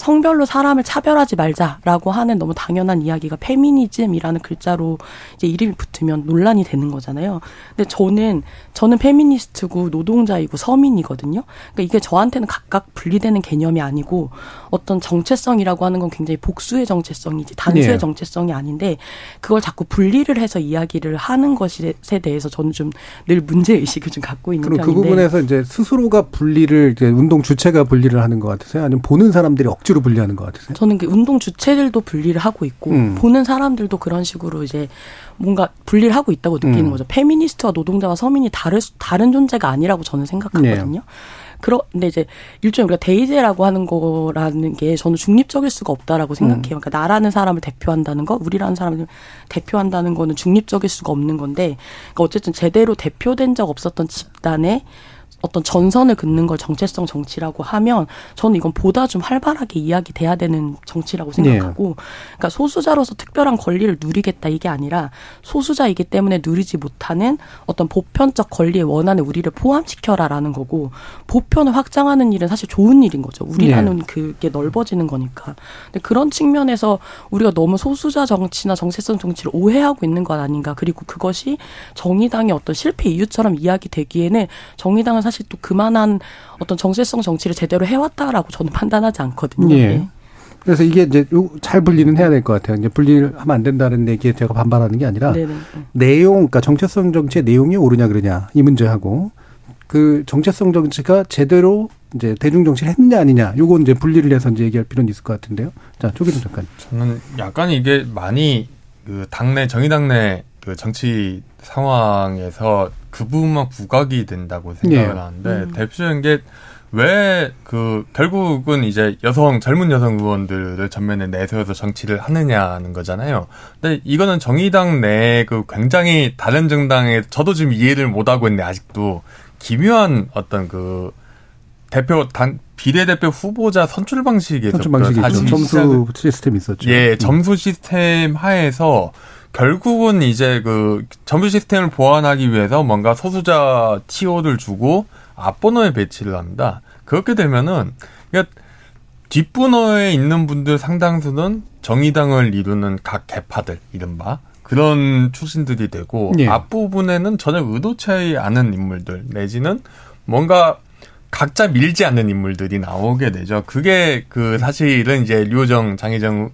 성별로 사람을 차별하지 말자라고 하는 너무 당연한 이야기가 페미니즘이라는 글자로 이제 이름이 붙으면 논란이 되는 거잖아요. 근데 저는 저는 페미니스트고 노동자이고 서민이거든요. 그러니까 이게 저한테는 각각 분리되는 개념이 아니고 어떤 정체성이라고 하는 건 굉장히 복수의 정체성이지 단수의 네. 정체성이 아닌데 그걸 자꾸 분리를 해서 이야기를 하는 것에 대해서 저는 좀 늘 문제 의식을 좀 갖고 있는 그럼 그 편인데 그 부분에서 이제 스스로가 분리를 이제 운동 주체가 분리를 하는 것 같으세요? 아니면 보는 사람들이 억지 억지로 분리하는 것 같으세요? 저는 그 운동 주체들도 분리를 하고 있고 음. 보는 사람들도 그런 식으로 이제 뭔가 분리를 하고 있다고 느끼는 음. 거죠. 페미니스트와 노동자와 서민이 다를 다른 존재가 아니라고 저는 생각하거든요. 네. 그런데 이제 일종의 우리가 대의제라고 하는 거라는 게 저는 중립적일 수가 없다라고 생각해요. 음. 그러니까 나라는 사람을 대표한다는 거, 우리라는 사람을 대표한다는 거는 중립적일 수가 없는 건데, 그러니까 어쨌든 제대로 대표된 적 없었던 집단의 어떤 전선을 긋는 걸 정체성 정치라고 하면 저는 이건 보다 좀 활발하게 이야기 돼야 되는 정치라고 생각하고 네. 그러니까 소수자로서 특별한 권리를 누리겠다 이게 아니라 소수자이기 때문에 누리지 못하는 어떤 보편적 권리의 원한에 우리를 포함시켜라라는 거고 보편을 확장하는 일은 사실 좋은 일인 거죠. 우리라는 네. 그게 넓어지는 거니까. 근데 그런 측면에서 우리가 너무 소수자 정치나 정체성 정치를 오해하고 있는 것 아닌가. 그리고 그것이 정의당의 어떤 실패 이유처럼 이야기되기에는 정의당은 사실 또 그만한 어떤 정체성 정치를 제대로 해왔다라고 저는 판단하지 않거든요. 예. 네. 그래서 이게 이제 잘 분리는 해야 될 것 같아요. 이제 분리를 하면 안 된다는 얘기에 제가 반발하는 게 아니라 네네. 내용, 그러니까 정체성 정치의 내용이 옳으냐 그러냐 이 문제하고 그 정체성 정치가 제대로 이제 대중 정치를 했느냐 아니냐 요건 이제 분리를 해서 이제 얘기할 필요는 있을 것 같은데요. 자 조기동 작가 저는 약간 이게 많이 그 당내 정의당 내그 정치 상황에서 그 부분만 부각이 된다고 생각을 네. 하는데 음. 대표적인 게 왜 그 결국은 이제 여성 젊은 여성 의원들을 전면에 내세워서 정치를 하느냐는 거잖아요. 근데 이거는 정의당 내 그 굉장히 다른 정당에 저도 지금 이해를 못 하고 있는데 아직도 기묘한 어떤 그 대표 단 비례대표 후보자 선출 방식에서 선출 방식이 점수 시스템 있었죠. 예, 점수 시스템 하에서 결국은 이제 그 점수 시스템을 보완하기 위해서 뭔가 소수자 티오를 주고 앞번호에 배치를 합니다. 그렇게 되면은 그러니까 뒷번호에 있는 분들 상당수는 정의당을 이루는 각 개파들 이른바 그런 출신들이 되고 예. 앞부분에는 전혀 의도치 않은 인물들 내지는 뭔가 각자 밀지 않는 인물들이 나오게 되죠. 그게 그 사실은 이제 류호정 장혜정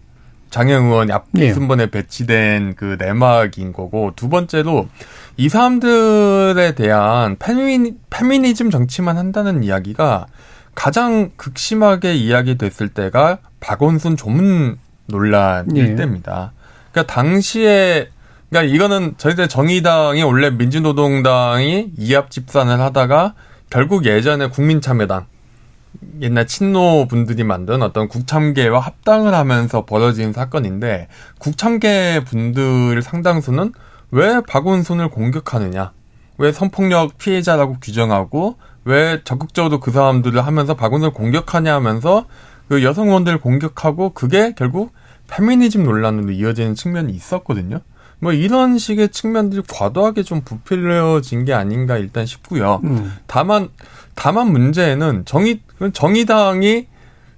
장영 의원 앞 네. 순번에 배치된 그 내막인 거고 두 번째로 이 사람들에 대한 페미니, 페미니즘 정치만 한다는 이야기가 가장 극심하게 이야기됐을 때가 박원순 조문 논란일 네. 때입니다. 그러니까 당시에 그러니까 이거는 저희들 정의당이 원래 민주노동당이 이합 집산을 하다가 결국 예전에 국민참여당 옛날 친노 분들이 만든 어떤 국참계와 합당을 하면서 벌어진 사건인데 국참계 분들 상당수는 왜 박원순을 공격하느냐? 왜 성폭력 피해자라고 규정하고 왜 적극적으로 그 사람들을 하면서 박원순을 공격하냐 하면서 그 여성 의원들을 공격하고 그게 결국 페미니즘 논란으로 이어지는 측면이 있었거든요. 뭐 이런 식의 측면들이 과도하게 좀 부풀려진 게 아닌가 일단 싶고요. 음. 다만 다만 문제는 정의 정의당이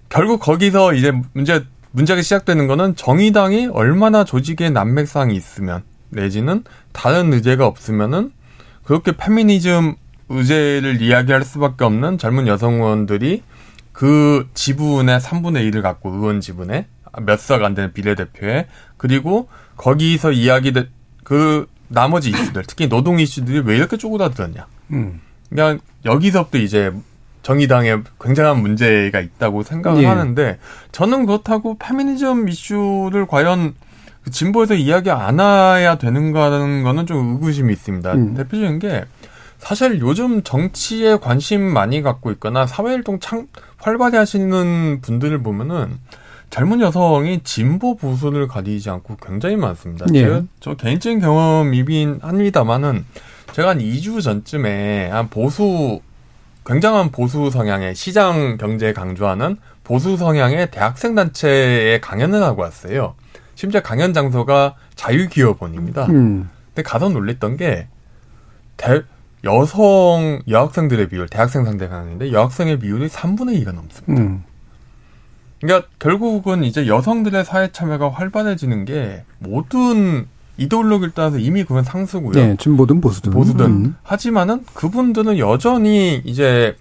결국 거기서 이제 문제 문제가 시작되는 거는 정의당이 얼마나 조직의 난맥상이 있으면 내지는 다른 의제가 없으면은 그렇게 페미니즘 의제를 이야기할 수밖에 없는 젊은 여성 의원들이 그 지분의 3분의 1을 갖고 의원 지분에 몇석 안 되는 비례대표에 그리고 거기서 이야기된 그 나머지 이슈들 특히 노동 이슈들이 왜 이렇게 쪼그라들었냐. 음. 그냥 여기서부터 이제 정의당에 굉장한 문제가 있다고 생각을 예. 하는데 저는 그렇다고 페미니즘 이슈를 과연 그 진보에서 이야기 안 해야 되는가라는 거는 좀 의구심이 있습니다. 음. 대표적인 게 사실 요즘 정치에 관심 많이 갖고 있거나 사회활동 창 활발히 하시는 분들을 보면은 젊은 여성이 진보 보수를 가리지 않고 굉장히 많습니다. 예. 제가 저 개인적인 경험이긴 합니다만은 제가 한 2주 전쯤에 한 보수 굉장한 보수 성향의 시장 경제 강조하는 보수 성향의 대학생 단체에 강연을 하고 왔어요. 심지어 강연 장소가 자유기업원입니다. 음. 근데 가서 놀랬던 게 대, 여성 여학생들의 비율, 대학생 상대 강연인데 여학생의 비율이 3분의 2가 넘습니다. 음. 그러니까 결국은 이제 여성들의 사회 참여가 활발해지는 게 모든 이데올로기를 따라서 이미 그건 상수고요. 네, 진보든 보수든. 보수든. 음. 하지만은 그분들은 여전히 이제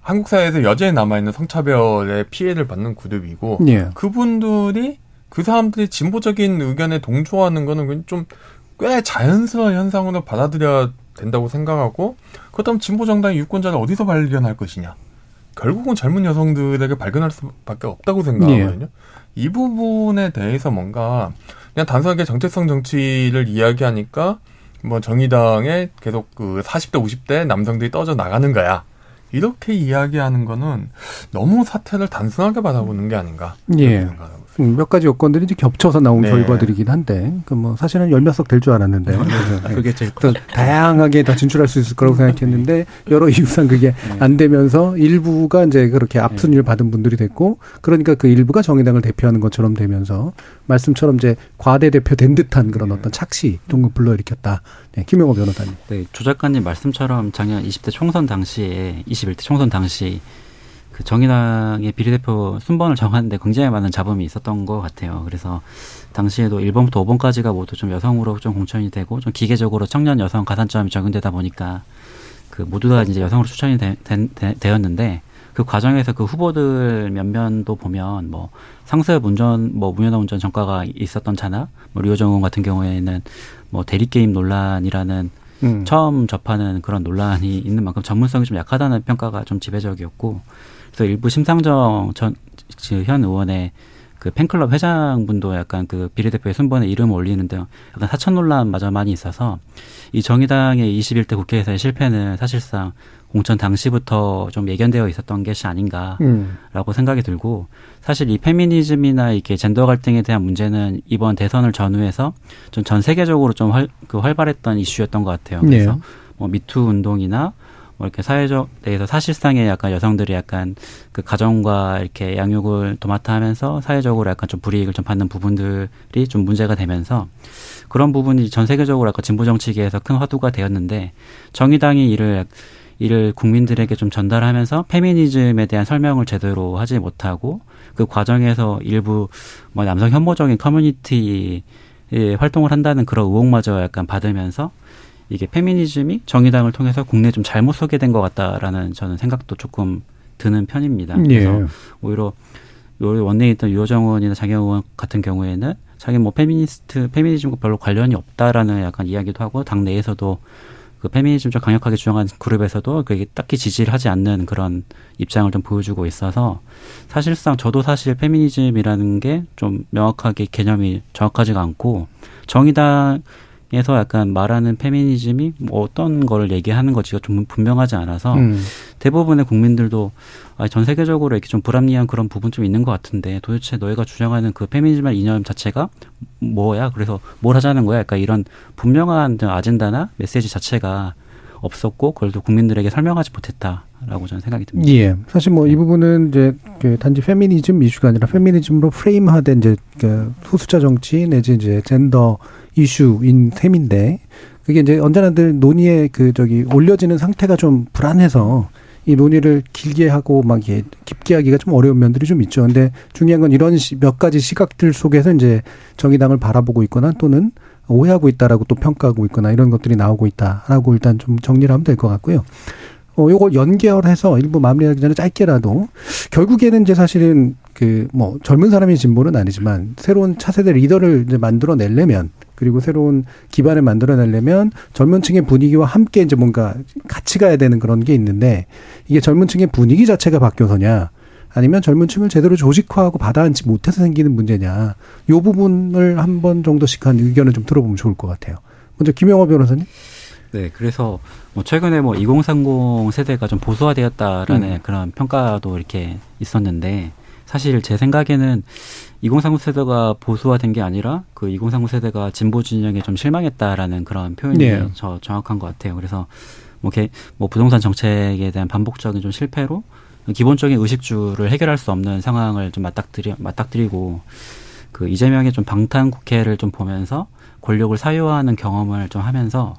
한국 사회에서 여전히 남아있는 성차별의 피해를 받는 그룹이고 예. 그분들이 그 사람들이 진보적인 의견에 동조하는 거는 좀 꽤 자연스러운 현상으로 받아들여야 된다고 생각하고 그렇다면 진보 정당의 유권자를 어디서 발견할 것이냐? 결국은 젊은 여성들에게 발견할 수밖에 없다고 생각하거든요. 예. 이 부분에 대해서 뭔가 그냥 단순하게 정체성 정치를 이야기하니까 뭐 정의당에 계속 그 40대 50대 남성들이 떠져 나가는 거야. 이렇게 이야기하는 거는 너무 사태를 단순하게 바라보는 게 아닌가. 예. 생각합니다. 음, 몇 가지 요건들이 이제 겹쳐서 나온 네. 결과들이긴 한데, 그 뭐 사실은 열몇 석 될 줄 알았는데, 네. 그게 제일 더 다양하게 다 진출할 수 있을 거라고 생각했는데 여러 이유상 그게 네. 안 되면서 일부가 이제 그렇게 앞순위를 받은 분들이 됐고, 그러니까 그 일부가 정의당을 대표하는 것처럼 되면서 말씀처럼 이제 과대 대표된 듯한 그런 네. 어떤 착시 정도 불러일으켰다. 네, 김영호 변호사님. 네, 조 작가님 말씀처럼 작년 20대 총선 당시에 21대 총선 당시 그 정의당의 비례대표 순번을 정하는데 굉장히 많은 잡음이 있었던 것 같아요. 그래서 당시에도 1번부터 5번까지가 모두 좀 여성으로 좀 공천이 되고 좀 기계적으로 청년 여성 가산점이 적용되다 보니까 그 모두 다 이제 여성으로 추천이 되, 되, 되었는데 그 과정에서 그 후보들 면면도 보면 뭐 상습 운전 뭐 무연한 운전 전과가 있었던 차나 뭐 류호정 같은 경우에는 뭐 대리 게임 논란이라는 음. 처음 접하는 그런 논란이 있는 만큼 전문성이 좀 약하다는 평가가 좀 지배적이었고 그래서 일부 심상정 전 현 의원의 그 팬클럽 회장분도 약간 그 비례대표의 순번에 이름을 올리는데 약간 사천 논란마저 많이 있어서 이 정의당의 21대 국회에서의 실패는 사실상 공천 당시부터 좀 예견되어 있었던 것이 아닌가라고 음. 생각이 들고 사실 이 페미니즘이나 이렇게 젠더 갈등에 대한 문제는 이번 대선을 전후해서 좀 전 세계적으로 좀 활, 그 활발했던 이슈였던 것 같아요. 그래서 네. 뭐 미투 운동이나 뭐 이렇게 사회적 내에서 사실상의 약간 여성들이 약간 그 가정과 이렇게 양육을 도맡아 하면서 사회적으로 약간 좀 불이익을 좀 받는 부분들이 좀 문제가 되면서 그런 부분이 전 세계적으로 약간 진보 정치계에서 큰 화두가 되었는데 정의당이 이를 이를 국민들에게 좀 전달하면서 페미니즘에 대한 설명을 제대로 하지 못하고 그 과정에서 일부 뭐 남성 혐오적인 커뮤니티 활동을 한다는 그런 의혹마저 약간 받으면서 이게 페미니즘이 정의당을 통해서 국내에 좀 잘못 소개된 것 같다라는 저는 생각도 조금 드는 편입니다. 예. 그래서 예. 오히려 원내에 있던 류호정 의원이나 장혜영 의원 같은 경우에는 자기 뭐 페미니스트 페미니즘과 별로 관련이 없다라는 약간 이야기도 하고 당 내에서도 그 페미니즘 좀 강력하게 주장한 그룹에서도 그게 딱히 지지를 하지 않는 그런 입장을 좀 보여주고 있어서 사실상 저도 사실 페미니즘이라는 게 좀 명확하게 개념이 정확하지가 않고 정의당 에서 약간 말하는 페미니즘이 뭐 어떤 걸 얘기하는 건지가 좀 분명하지 않아서 음. 대부분의 국민들도 아, 전 세계적으로 이렇게 좀 불합리한 그런 부분 좀 있는 것 같은데 도대체 너희가 주장하는 그 페미니즘의 이념 자체가 뭐야? 그래서 뭘 하자는 거야? 약간 이런 분명한 아젠다나 메시지 자체가 없었고 그걸 또 국민들에게 설명하지 못했다라고 저는 생각이 듭니다. 예. 사실 뭐이 부분은 이제 그 단지 페미니즘 이슈가 아니라 페미니즘으로 프레임화된 이제 그 소수자 정치 내지 이제 젠더 이슈인 셈인데 그게 이제 언제나 늘 논의에 그 저기 올려지는 상태가 좀 불안해서 이 논의를 길게 하고 막 이게 깊게 하기가 좀 어려운 면들이 좀 있죠. 근데 중요한 건 이런 몇 가지 시각들 속에서 이제 정의당을 바라보고 있거나 또는 오해하고 있다라고 또 평가하고 있거나 이런 것들이 나오고 있다라고 일단 좀 정리를 하면 될 것 같고요. 어, 요거 연결해서 일부 마무리하기 전에 짧게라도 결국에는 이제 사실은 그 뭐 젊은 사람의 진보는 아니지만 새로운 차세대 리더를 이제 만들어 내려면 그리고 새로운 기반을 만들어 내려면 젊은 층의 분위기와 함께 이제 뭔가 같이 가야 되는 그런 게 있는데 이게 젊은 층의 분위기 자체가 바뀌어서냐 아니면 젊은 층을 제대로 조직화하고 받아안지 못해서 생기는 문제냐 요 부분을 한 번 정도씩 한 의견을 좀 들어보면 좋을 것 같아요. 먼저 김영호 변호사님. 네, 그래서 뭐 최근에 뭐 2030 세대가 좀 보수화되었다라는 음. 그런 평가도 이렇게 있었는데 사실 제 생각에는 2030 세대가 보수화된 게 아니라 그 2030 세대가 진보 진영에 좀 실망했다라는 그런 표현이 네. 저 정확한 것 같아요. 그래서 뭐, 이렇게 뭐 부동산 정책에 대한 반복적인 좀 실패로 기본적인 의식주를 해결할 수 없는 상황을 좀 맞닥뜨리, 맞닥뜨리고 그 이재명의 좀 방탄 국회를 좀 보면서 권력을 사유화하는 경험을 좀 하면서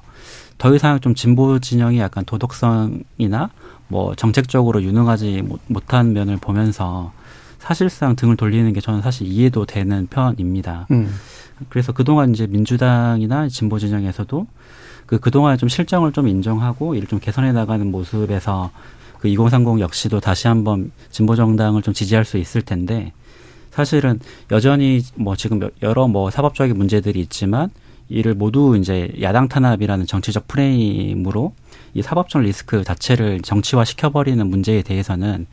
더 이상 좀 진보 진영이 약간 도덕성이나 뭐 정책적으로 유능하지 못한 면을 보면서 사실상 등을 돌리는 게 저는 사실 이해도 되는 편입니다. 음. 그래서 그동안 이제 민주당이나 진보 진영에서도 그 그동안 좀 실정을 좀 인정하고 이를 좀 개선해 나가는 모습에서 그 2030 역시도 다시 한번 진보 정당을 좀 지지할 수 있을 텐데 사실은 여전히 뭐 지금 여러 뭐 사법적인 문제들이 있지만 이를 모두 이제 야당 탄압이라는 정치적 프레임으로 이 사법적 리스크 자체를 정치화 시켜버리는 문제에 대해서는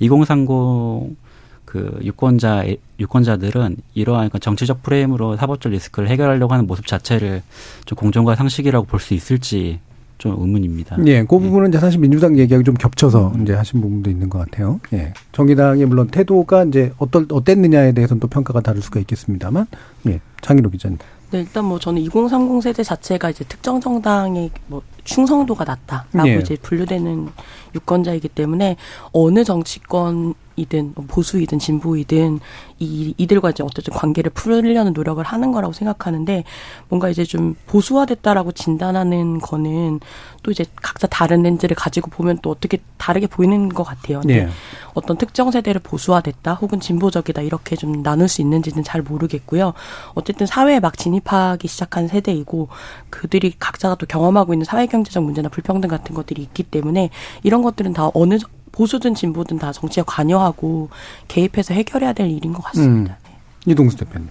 2030그 유권자 유권자들은 이러한 그 정치적 프레임으로 사법적 리스크를 해결하려고 하는 모습 자체를 좀 공정과 상식이라고 볼 수 있을지 좀 의문입니다. 예, 그 부분은 이제 사실 민주당 얘기하고 좀 겹쳐서 음. 이제 하신 부분도 있는 것 같아요. 예. 정의당의 물론 태도가 이제 어떨, 어땠느냐에 대해서는 또 평가가 다를 수가 있겠습니다만, 예. 장희로 기자님. 네, 일단 뭐 저는 2030 세대 자체가 이제 특정 정당의 뭐 충성도가 낮다라고 예. 이제 분류되는 유권자이기 때문에 어느 정치권 이든 뭐 보수이든 진보이든 이 이들과 이제 어쨌든 관계를 풀려는 노력을 하는 거라고 생각하는데 뭔가 이제 좀 보수화됐다라고 진단하는 거는 또 이제 각자 다른 렌즈를 가지고 보면 또 어떻게 다르게 보이는 것 같아요. 네. 어떤 특정 세대를 보수화됐다 혹은 진보적이다 이렇게 좀 나눌 수 있는지는 잘 모르겠고요. 어쨌든 사회에 막 진입하기 시작한 세대이고 그들이 각자가 또 경험하고 있는 사회 경제적 문제나 불평등 같은 것들이 있기 때문에 이런 것들은 다 어느 보수든 진보든 다 정치에 관여하고 개입해서 해결해야 될 일인 것 같습니다. 음. 네. 이동수 대표님.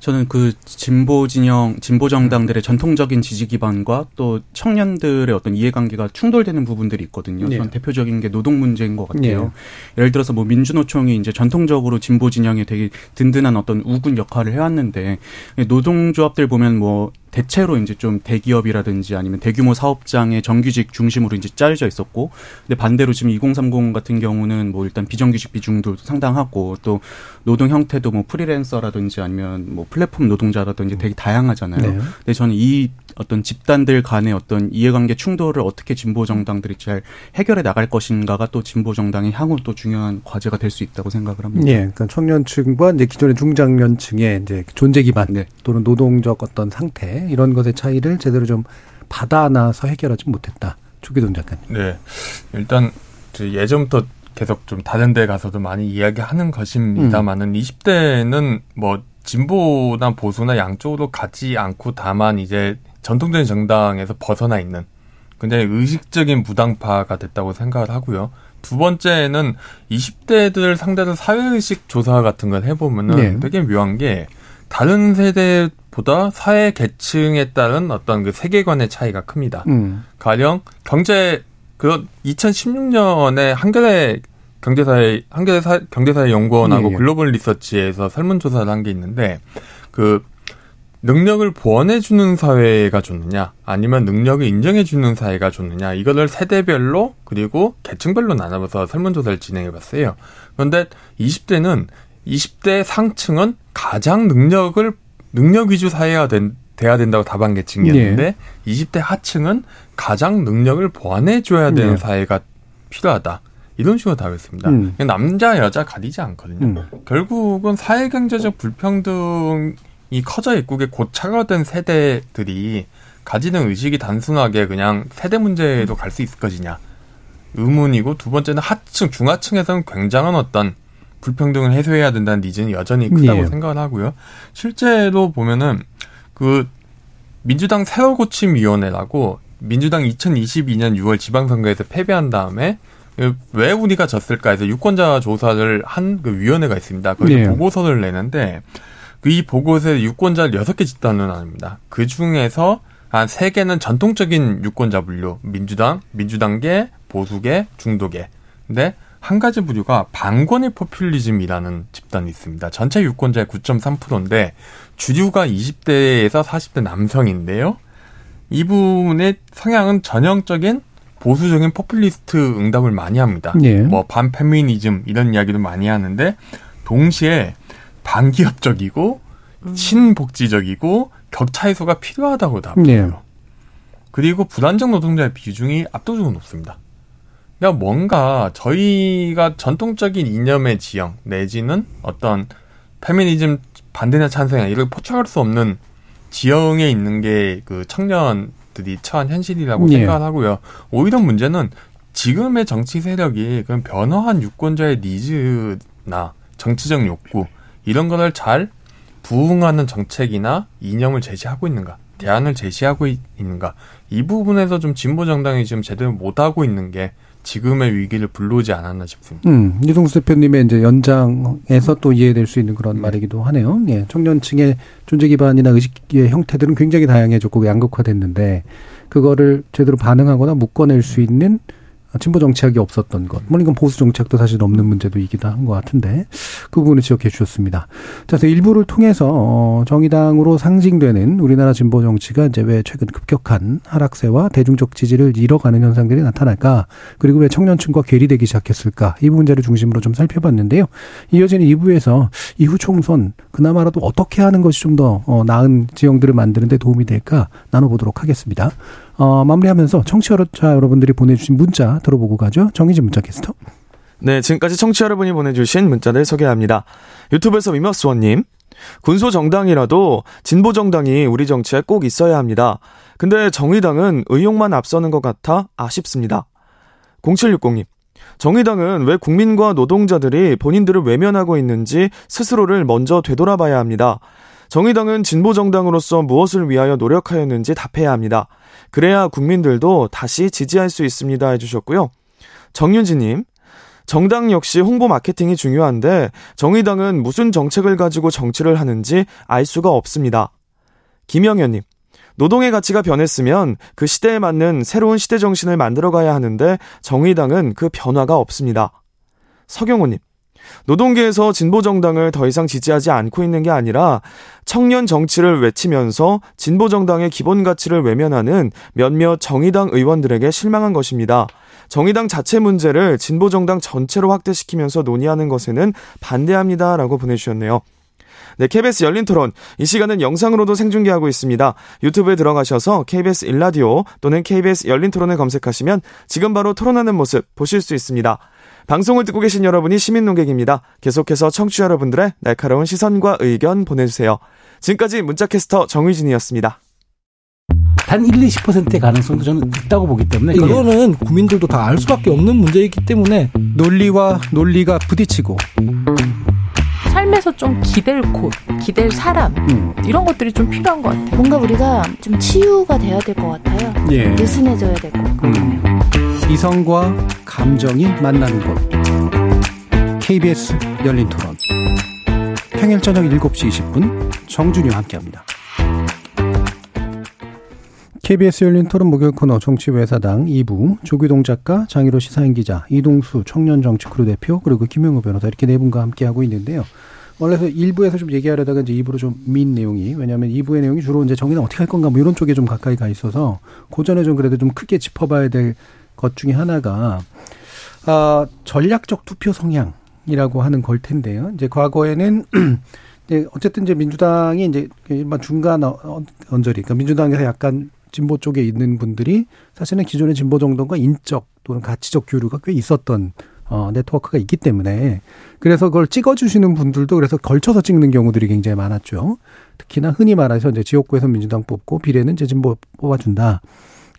저는 그 진보 진영, 진보 정당들의 전통적인 지지 기반과 또 청년들의 어떤 이해관계가 충돌되는 부분들이 있거든요. 네. 대표적인 게 노동 문제인 것 같아요. 네. 예를 들어서 뭐 민주노총이 이제 전통적으로 진보 진영에 되게 든든한 어떤 우군 역할을 해왔는데 노동조합들 보면 뭐 대체로 이제 좀 대기업이라든지 아니면 대규모 사업장의 정규직 중심으로 이제 짜여져 있었고, 근데 반대로 지금 2030 같은 경우는 뭐 일단 비정규직 비중도 상당하고 또 노동 형태도 뭐 프리랜서라든지 아니면 뭐 플랫폼 노동자라든지 되게 다양하잖아요. 네. 근데 저는 이 어떤 집단들 간의 어떤 이해관계 충돌을 어떻게 진보 정당들이 잘 해결해 나갈 것인가가 또 진보 정당의 향후 또 중요한 과제가 될 수 있다고 생각을 합니다. 예, 그러니까 청년층과 이제 기존의 중장년층의 이제 존재 기반 네. 또는 노동적 어떤 상태 이런 것의 차이를 제대로 좀 받아 안아서 해결하지 못했다. 주기동 작가님. 네, 일단 예전부터 계속 좀 다른 데 가서도 많이 이야기하는 것입니다만은 음. 20대는 뭐 진보나 보수나 양쪽으로 가지 않고 다만 이제 전통적인 정당에서 벗어나 있는 굉장히 의식적인 무당파가 됐다고 생각을 하고요. 두 번째는 20대들 상대로 사회의식 조사 같은 걸 해보면은 네. 되게 묘한 게 다른 세대보다 사회 계층에 따른 어떤 그 세계관의 차이가 큽니다. 음. 가령 경제 그 2016년에 한겨레 경제사회 한겨레 사, 경제사회 연구원하고 예, 예. 글로벌 리서치에서 설문조사를 한 게 있는데 그 능력을 보완해 주는 사회가 좋느냐, 아니면 능력을 인정해 주는 사회가 좋느냐, 이거를 세대별로, 그리고 계층별로 나눠서 설문조사를 진행해 봤어요. 그런데 20대는, 20대 상층은 가장 능력을, 능력 위주 사회가 된, 돼야 된다고 답한 계층이었는데, 네. 20대 하층은 가장 능력을 보완해 줘야 되는 네. 사회가 필요하다. 이런 식으로 답했습니다. 음. 남자, 여자 가리지 않거든요. 음. 결국은 사회 경제적 불평등 이 커져 있고 곧 차가된 세대들이 가지는 의식이 단순하게 그냥 세대 문제에도 갈 수 있을 것이냐 의문이고 두 번째는 하층 중하층에서는 굉장한 어떤 불평등을 해소해야 된다는 니즈는 여전히 크다고 예. 생각을 하고요. 실제로 보면은 그 민주당 새로고침위원회라고 민주당 2022년 6월 지방선거에서 패배한 다음에 왜 우리가 졌을까 해서 유권자 조사를 한 그 위원회가 있습니다. 거기서 예. 보고서를 내는데 그 이 보고서에 유권자를 6개 집단으로 나눕니다. 그 중에서 한 3개는 전통적인 유권자 분류. 민주당, 민주당계, 보수계, 중도계. 근데 한 가지 부류가 반권의 포퓰리즘이라는 집단이 있습니다. 전체 유권자의 9.3%인데 주류가 20대에서 40대 남성인데요. 이 부분의 성향은 전형적인 보수적인 포퓰리스트 응답을 많이 합니다. 예. 뭐 반페미니즘 이런 이야기도 많이 하는데 동시에 반기업적이고 음. 친복지적이고 격차 해소가 필요하다고 답해요. 예. 그리고 불안정 노동자의 비중이 압도적으로 높습니다. 그러니까 뭔가 저희가 전통적인 이념의 지형 내지는 어떤 페미니즘 반대냐 찬성이냐 이걸 포착할 수 없는 지형에 있는 게 그 청년 들이 처한 현실이라고 예. 생각을 하고요. 오히려 문제는 지금의 정치 세력이 그런 변화한 유권자의 니즈나 정치적 욕구 이런 것을 잘 부응하는 정책이나 이념을 제시하고 있는가, 대안을 제시하고 있는가 이 부분에서 좀 진보 정당이 지금 제대로 못 하고 있는 게 지금의 위기를 불러오지 않았나 싶습니다. 음, 이동수 대표님의 이제 연장에서 또 이해될 수 있는 그런 네. 말이기도 하네요. 예, 청년층의 존재 기반이나 의식의 형태들은 굉장히 다양해졌고 양극화됐는데 그거를 제대로 반응하거나 묶어낼 수 있는 진보 정책이 없었던 것. 물론 이건 보수 정책도 사실 없는 문제도 이기도 한 것 같은데 그 부분을 지적해 주셨습니다. 자, 그래서 일부를 통해서 어, 정의당으로 상징되는 우리나라 진보 정치가 이제 왜 최근 급격한 하락세와 대중적 지지를 잃어가는 현상들이 나타날까? 그리고 왜 청년층과 괴리되기 시작했을까? 이 문제를 중심으로 좀 살펴봤는데요. 이어지는 2부에서 이후 총선 그나마라도 어떻게 하는 것이 좀더 어, 나은 지형들을 만드는 데 도움이 될까 나눠보도록 하겠습니다. 어, 마무리하면서 청취자 여러분들이 보내주신 문자 들어보고 가죠. 정희진 문자 캐스터. 네, 지금까지 청취자 여러분이 보내주신 문자를 소개합니다. 유튜브에서 미머스원님. 군소 정당이라도 진보 정당이 우리 정치에 꼭 있어야 합니다. 근데 정의당은 의욕만 앞서는 것 같아 아쉽습니다. 0760님. 정의당은 왜 국민과 노동자들이 본인들을 외면하고 있는지 스스로를 먼저 되돌아봐야 합니다. 정의당은 진보 정당으로서 무엇을 위하여 노력하였는지 답해야 합니다. 그래야 국민들도 다시 지지할 수 있습니다. 해주셨고요. 정윤지님, 정당 역시 홍보 마케팅이 중요한데 정의당은 무슨 정책을 가지고 정치를 하는지 알 수가 없습니다. 김영현님, 노동의 가치가 변했으면 그 시대에 맞는 새로운 시대 정신을 만들어가야 하는데 정의당은 그 변화가 없습니다. 서경호님, 노동계에서 진보 정당을 더 이상 지지하지 않고 있는 게 아니라 청년 정치를 외치면서 진보 정당의 기본 가치를 외면하는 몇몇 정의당 의원들에게 실망한 것입니다. 정의당 자체 문제를 진보 정당 전체로 확대시키면서 논의하는 것에는 반대합니다라고 보내주셨네요. 네, KBS 열린 토론. 이 시간은 영상으로도 생중계하고 있습니다. 유튜브에 들어가셔서 KBS 일라디오 또는 KBS 열린 토론을 검색하시면 지금 바로 토론하는 모습 보실 수 있습니다. 방송을 듣고 계신 여러분이 시민 농객입니다. 계속해서 청취자 여러분들의 날카로운 시선과 의견 보내주세요. 지금까지 문자캐스터 정의진이었습니다. 단 1, 20%의 가능성도 저는 있다고 보기 때문에 예. 그거는 국민들도 다 알 수밖에 없는 문제이기 때문에 논리와 논리가 부딪히고 삶에서 좀 기댈 곳, 기댈 사람 음. 이런 것들이 좀 필요한 것 같아요. 뭔가 우리가 좀 치유가 돼야 될 것 같아요. 예. 느슨해져야 되고. 음. 이성과 감정이 만나는 곳. KBS 열린 토론. 평일 저녁 7시 20분 정준이와 함께합니다. KBS 열린 토론 목요일 코너 정치외사당 2부 조규동 작가, 장희로 시사인 기자, 이동수 청년정치크루 대표 그리고 김영우 변호사 이렇게 네 분과 함께하고 있는데요. 원래서 1부에서 좀 얘기하려다가 이제 2부로 좀 민 내용이 왜냐하면 2부의 내용이 주로 이제 정의는 어떻게 할 건가 뭐 이런 쪽에 좀 가까이 가 있어서 고전에 좀 그래도 좀 크게 짚어봐야 될 것 중에 하나가 아 전략적 투표 성향이라고 하는 걸 텐데요. 이제 과거에는 이제 어쨌든 이제 민주당이 이제 일반 중간 어, 언저리, 그러니까 민주당에서 약간 진보 쪽에 있는 분들이 사실은 기존의 진보 정당과 인적 또는 가치적 교류가 꽤 있었던 어, 네트워크가 있기 때문에 그래서 그걸 찍어주시는 분들도 그래서 걸쳐서 찍는 경우들이 굉장히 많았죠. 특히나 흔히 말해서 이제 지역구에서 민주당 뽑고 비례는 이제 진보 뽑아준다.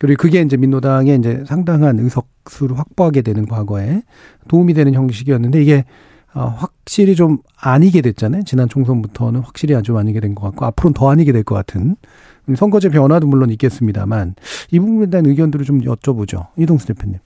그리고 그게 이제 민노당의 이제 상당한 의석수를 확보하게 되는 과거에 도움이 되는 형식이었는데 이게 어, 확실히 좀 아니게 됐잖아요. 지난 총선부터는 확실히 아주 아니게 된 것 같고 앞으로는 더 아니게 될 것 같은 선거제 변화도 물론 있겠습니다만 이 부분에 대한 의견들을 좀 여쭤보죠. 이동수 대표님.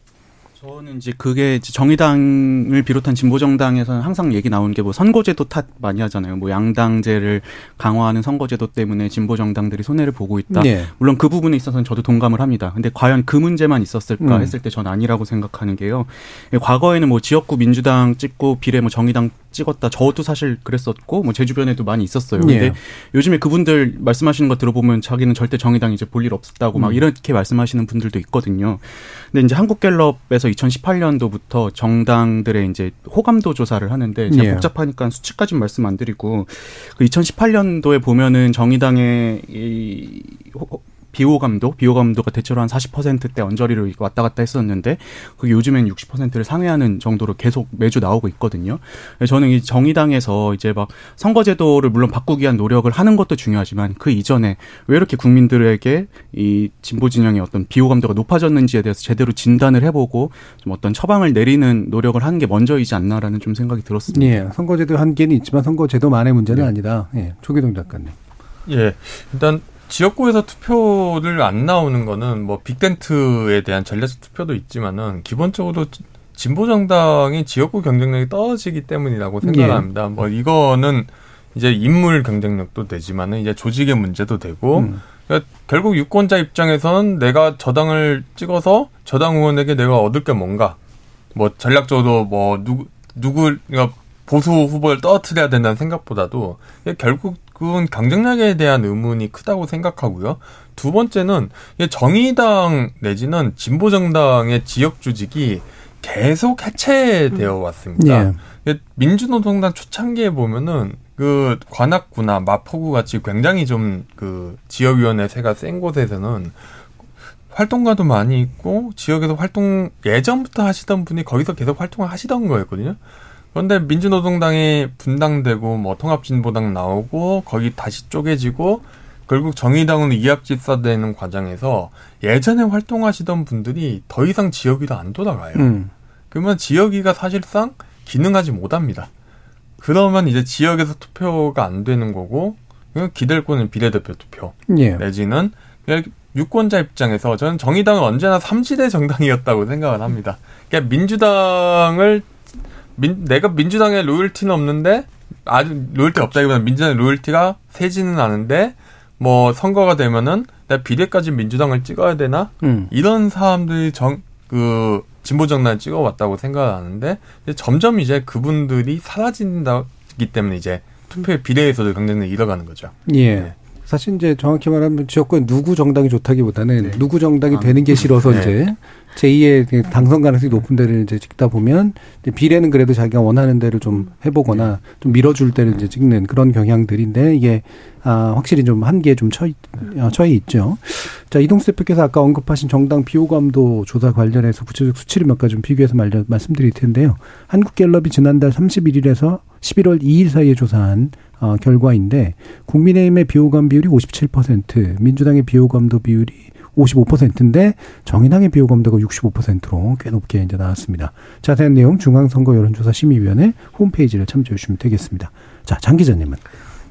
저는 이제 그게 정의당을 비롯한 진보정당에서는 항상 얘기 나오는 게 뭐 선거제도 탓 많이 하잖아요. 뭐 양당제를 강화하는 선거제도 때문에 진보정당들이 손해를 보고 있다. 네. 물론 그 부분에 있어서는 저도 동감을 합니다. 근데 과연 그 문제만 있었을까 음. 했을 때 전 아니라고 생각하는 게요. 과거에는 뭐 지역구 민주당 찍고 비례 뭐 정의당 찍었다. 저도 사실 그랬었고 뭐 제 주변에도 많이 있었어요. 근데 예. 요즘에 그분들 말씀하시는 거 들어보면 자기는 절대 정의당 이제 볼 일 없었다고 막 음. 이렇게 말씀하시는 분들도 있거든요. 근데 이제 한국갤럽에서 2018년도부터 정당들의 이제 호감도 조사를 하는데 제가 예. 복잡하니까 수치까지 말씀 안 드리고 그 2018년도에 보면은 정의당의 이 비호감도, 비호감도가 대체로 한 40%대 언저리로 왔다 갔다 했었는데 그게 요즘엔 60%를 상회하는 정도로 계속 매주 나오고 있거든요. 저는 이 정의당에서 이제 막 선거제도를 물론 바꾸기 위한 노력을 하는 것도 중요하지만 그 이전에 왜 이렇게 국민들에게 이 진보 진영의 어떤 비호감도가 높아졌는지에 대해서 제대로 진단을 해보고 좀 어떤 처방을 내리는 노력을 하는 게 먼저이지 않나라는 좀 생각이 들었습니다. 예, 선거제도 한계는 있지만 선거제도만의 문제는 네. 아니다. 예, 조기동 작가님. 예, 일단 지역구에서 투표를 안 나오는 거는 뭐 빅텐트에 대한 전략적 투표도 있지만은 기본적으로 진보 정당이 지역구 경쟁력이 떨어지기 때문이라고 생각합니다. 예. 뭐 이거는 이제 인물 경쟁력도 되지만은 이제 조직의 문제도 되고 음. 그러니까 결국 유권자 입장에서는 내가 저당을 찍어서 저당 의원에게 내가 얻을 게 뭔가 뭐 전략적으로 뭐 누구 누구 그러니까 보수 후보를 떨어뜨려야 된다는 생각보다도 결국 그건 경쟁력에 대한 의문이 크다고 생각하고요. 두 번째는 정의당 내지는 진보정당의 지역 조직이 계속 해체되어 왔습니다. 예. 민주노동당 초창기에 보면은 그 관악구나 마포구 같이 굉장히 좀 그 지역위원회 세가 센 곳에서는 활동가도 많이 있고 지역에서 활동 예전부터 하시던 분이 거기서 계속 활동을 하시던 거였거든요. 그런데 민주노동당이 분당되고 뭐 통합진보당 나오고 거기 다시 쪼개지고 결국 정의당은 이합집사되는 과정에서 예전에 활동하시던 분들이 더 이상 지역위로 안 돌아가요. 음. 그러면 지역위가 사실상 기능하지 못합니다. 그러면 이제 지역에서 투표가 안 되는 거고 기댈권은 비례대표 투표 예. 내지는 유권자 입장에서 저는 정의당은 언제나 삼지대 정당이었다고 생각을 합니다. 그러니까 민주당을 민, 내가 민주당에 로열티는 없는데 아주 로열티 없다기보다는 민주당의 로열티가 세지는 않은데 뭐 선거가 되면은 내가 비례까지 민주당을 찍어야 되나 음. 이런 사람들이 정 그 진보 정당을 찍어왔다고 생각하는데 점점 이제 그분들이 사라진다기 때문에 이제 투표의 비례에서도 경쟁을 잃어가는 거죠. 예. 네. 사실 이제 정확히 말하면 지역구에 누구 정당이 좋다기보다는 네. 누구 정당이 아, 되는 게 싫어서 네. 이제 제2의 그 당선 가능성이 높은 데를 이제 찍다 보면 이제 비례는 그래도 자기가 원하는 데를 좀 해보거나 좀 밀어줄 때를 이제 찍는 그런 경향들인데 이게 아 확실히 좀 한계에 좀 처, 어, 처해 있죠. 자 이동수 대표께서 아까 언급하신 정당 비호감도 조사 관련해서 구체적 수치를 몇 가지 좀 비교해서 말려, 말씀드릴 텐데요. 한국갤럽이 지난달 31일에서 11월 2일 사이에 조사한 어, 결과인데 국민의힘의 비호감 비율이 57%, 민주당의 비호감도 비율이 55%인데 정의당의 비호감도가 65%로 꽤 높게 이제 나왔습니다. 자세한 내용 중앙선거 여론조사 심의위원회 홈페이지를 참조해 주시면 되겠습니다. 자, 장 기자님은.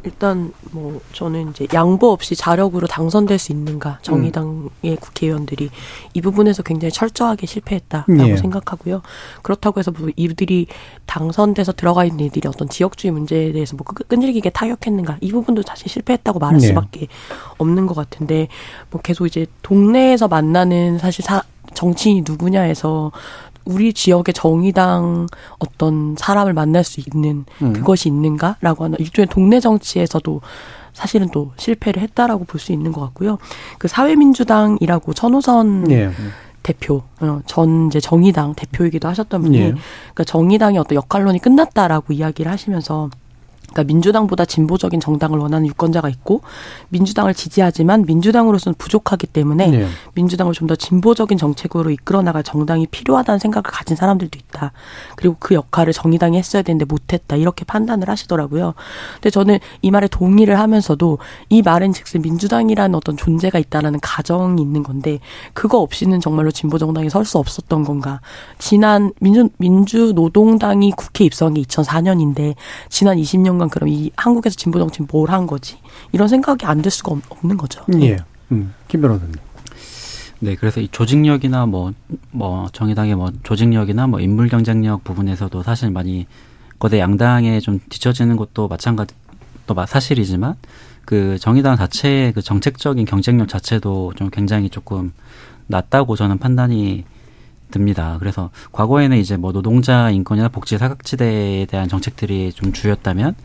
일단 뭐 저는 이제 양보 없이 자력으로 당선될 수 있는가 정의당의 음. 국회의원들이 이 부분에서 굉장히 철저하게 실패했다라고 예. 생각하고요. 그렇다고 해서 뭐 이들이 당선돼서 들어가 있는 이들이 어떤 지역주의 문제에 대해서 뭐 끈질기게 타격했는가 이 부분도 사실 실패했다고 말할 예. 수밖에 없는 것 같은데 뭐 계속 이제 동네에서 만나는 사실 사, 정치인이 누구냐에서 우리 지역의 정의당 어떤 사람을 만날 수 있는 음. 그것이 있는가라고 하는 일종의 동네 정치에서도 사실은 또 실패를 했다라고 볼 수 있는 것 같고요. 그 사회민주당이라고 천호선 예. 대표, 어, 전 이제 정의당 대표이기도 하셨던 분이, 예. 그러니까 정의당의 어떤 역할론이 끝났다라고 이야기를 하시면서 그러니까 민주당보다 진보적인 정당을 원하는 유권자가 있고 민주당을 지지하지만 민주당으로서는 부족하기 때문에 네. 민주당을 좀 더 진보적인 정책으로 이끌어 나갈 정당이 필요하다는 생각을 가진 사람들도 있다. 그리고 그 역할을 정의당이 했어야 되는데 못했다. 이렇게 판단을 하시더라고요. 근데 저는 이 말에 동의를 하면서도 이 말은 즉슨 민주당이라는 어떤 존재가 있다라는 가정이 있는 건데 그거 없이는 정말로 진보 정당이 설 수 없었던 건가? 지난 민주 민주노동당이 국회 입성한 게 2004년인데 지난 20년간 그럼 이 한국에서 진보 정치는 뭘 한 거지? 이런 생각이 안 들 수가 없 는 거죠. 예. 음, 김 변호사님. 네, 그래서 이 조직력이나 뭐, 뭐, 정의당의 뭐, 조직력이나 뭐, 인물 경쟁력 부분에서도 사실 많이 거대 양당에 좀 뒤처지는 것도 마찬가지, 또 사실이지만, 그 정의당 자체의 그 정책적인 경쟁력 자체도 좀 굉장히 조금 낮다고 저는 판단이 듭니다. 그래서 과거에는 이제 뭐 노동자 인권이나 복지 사각지대에 대한 정책들이 좀 주였다면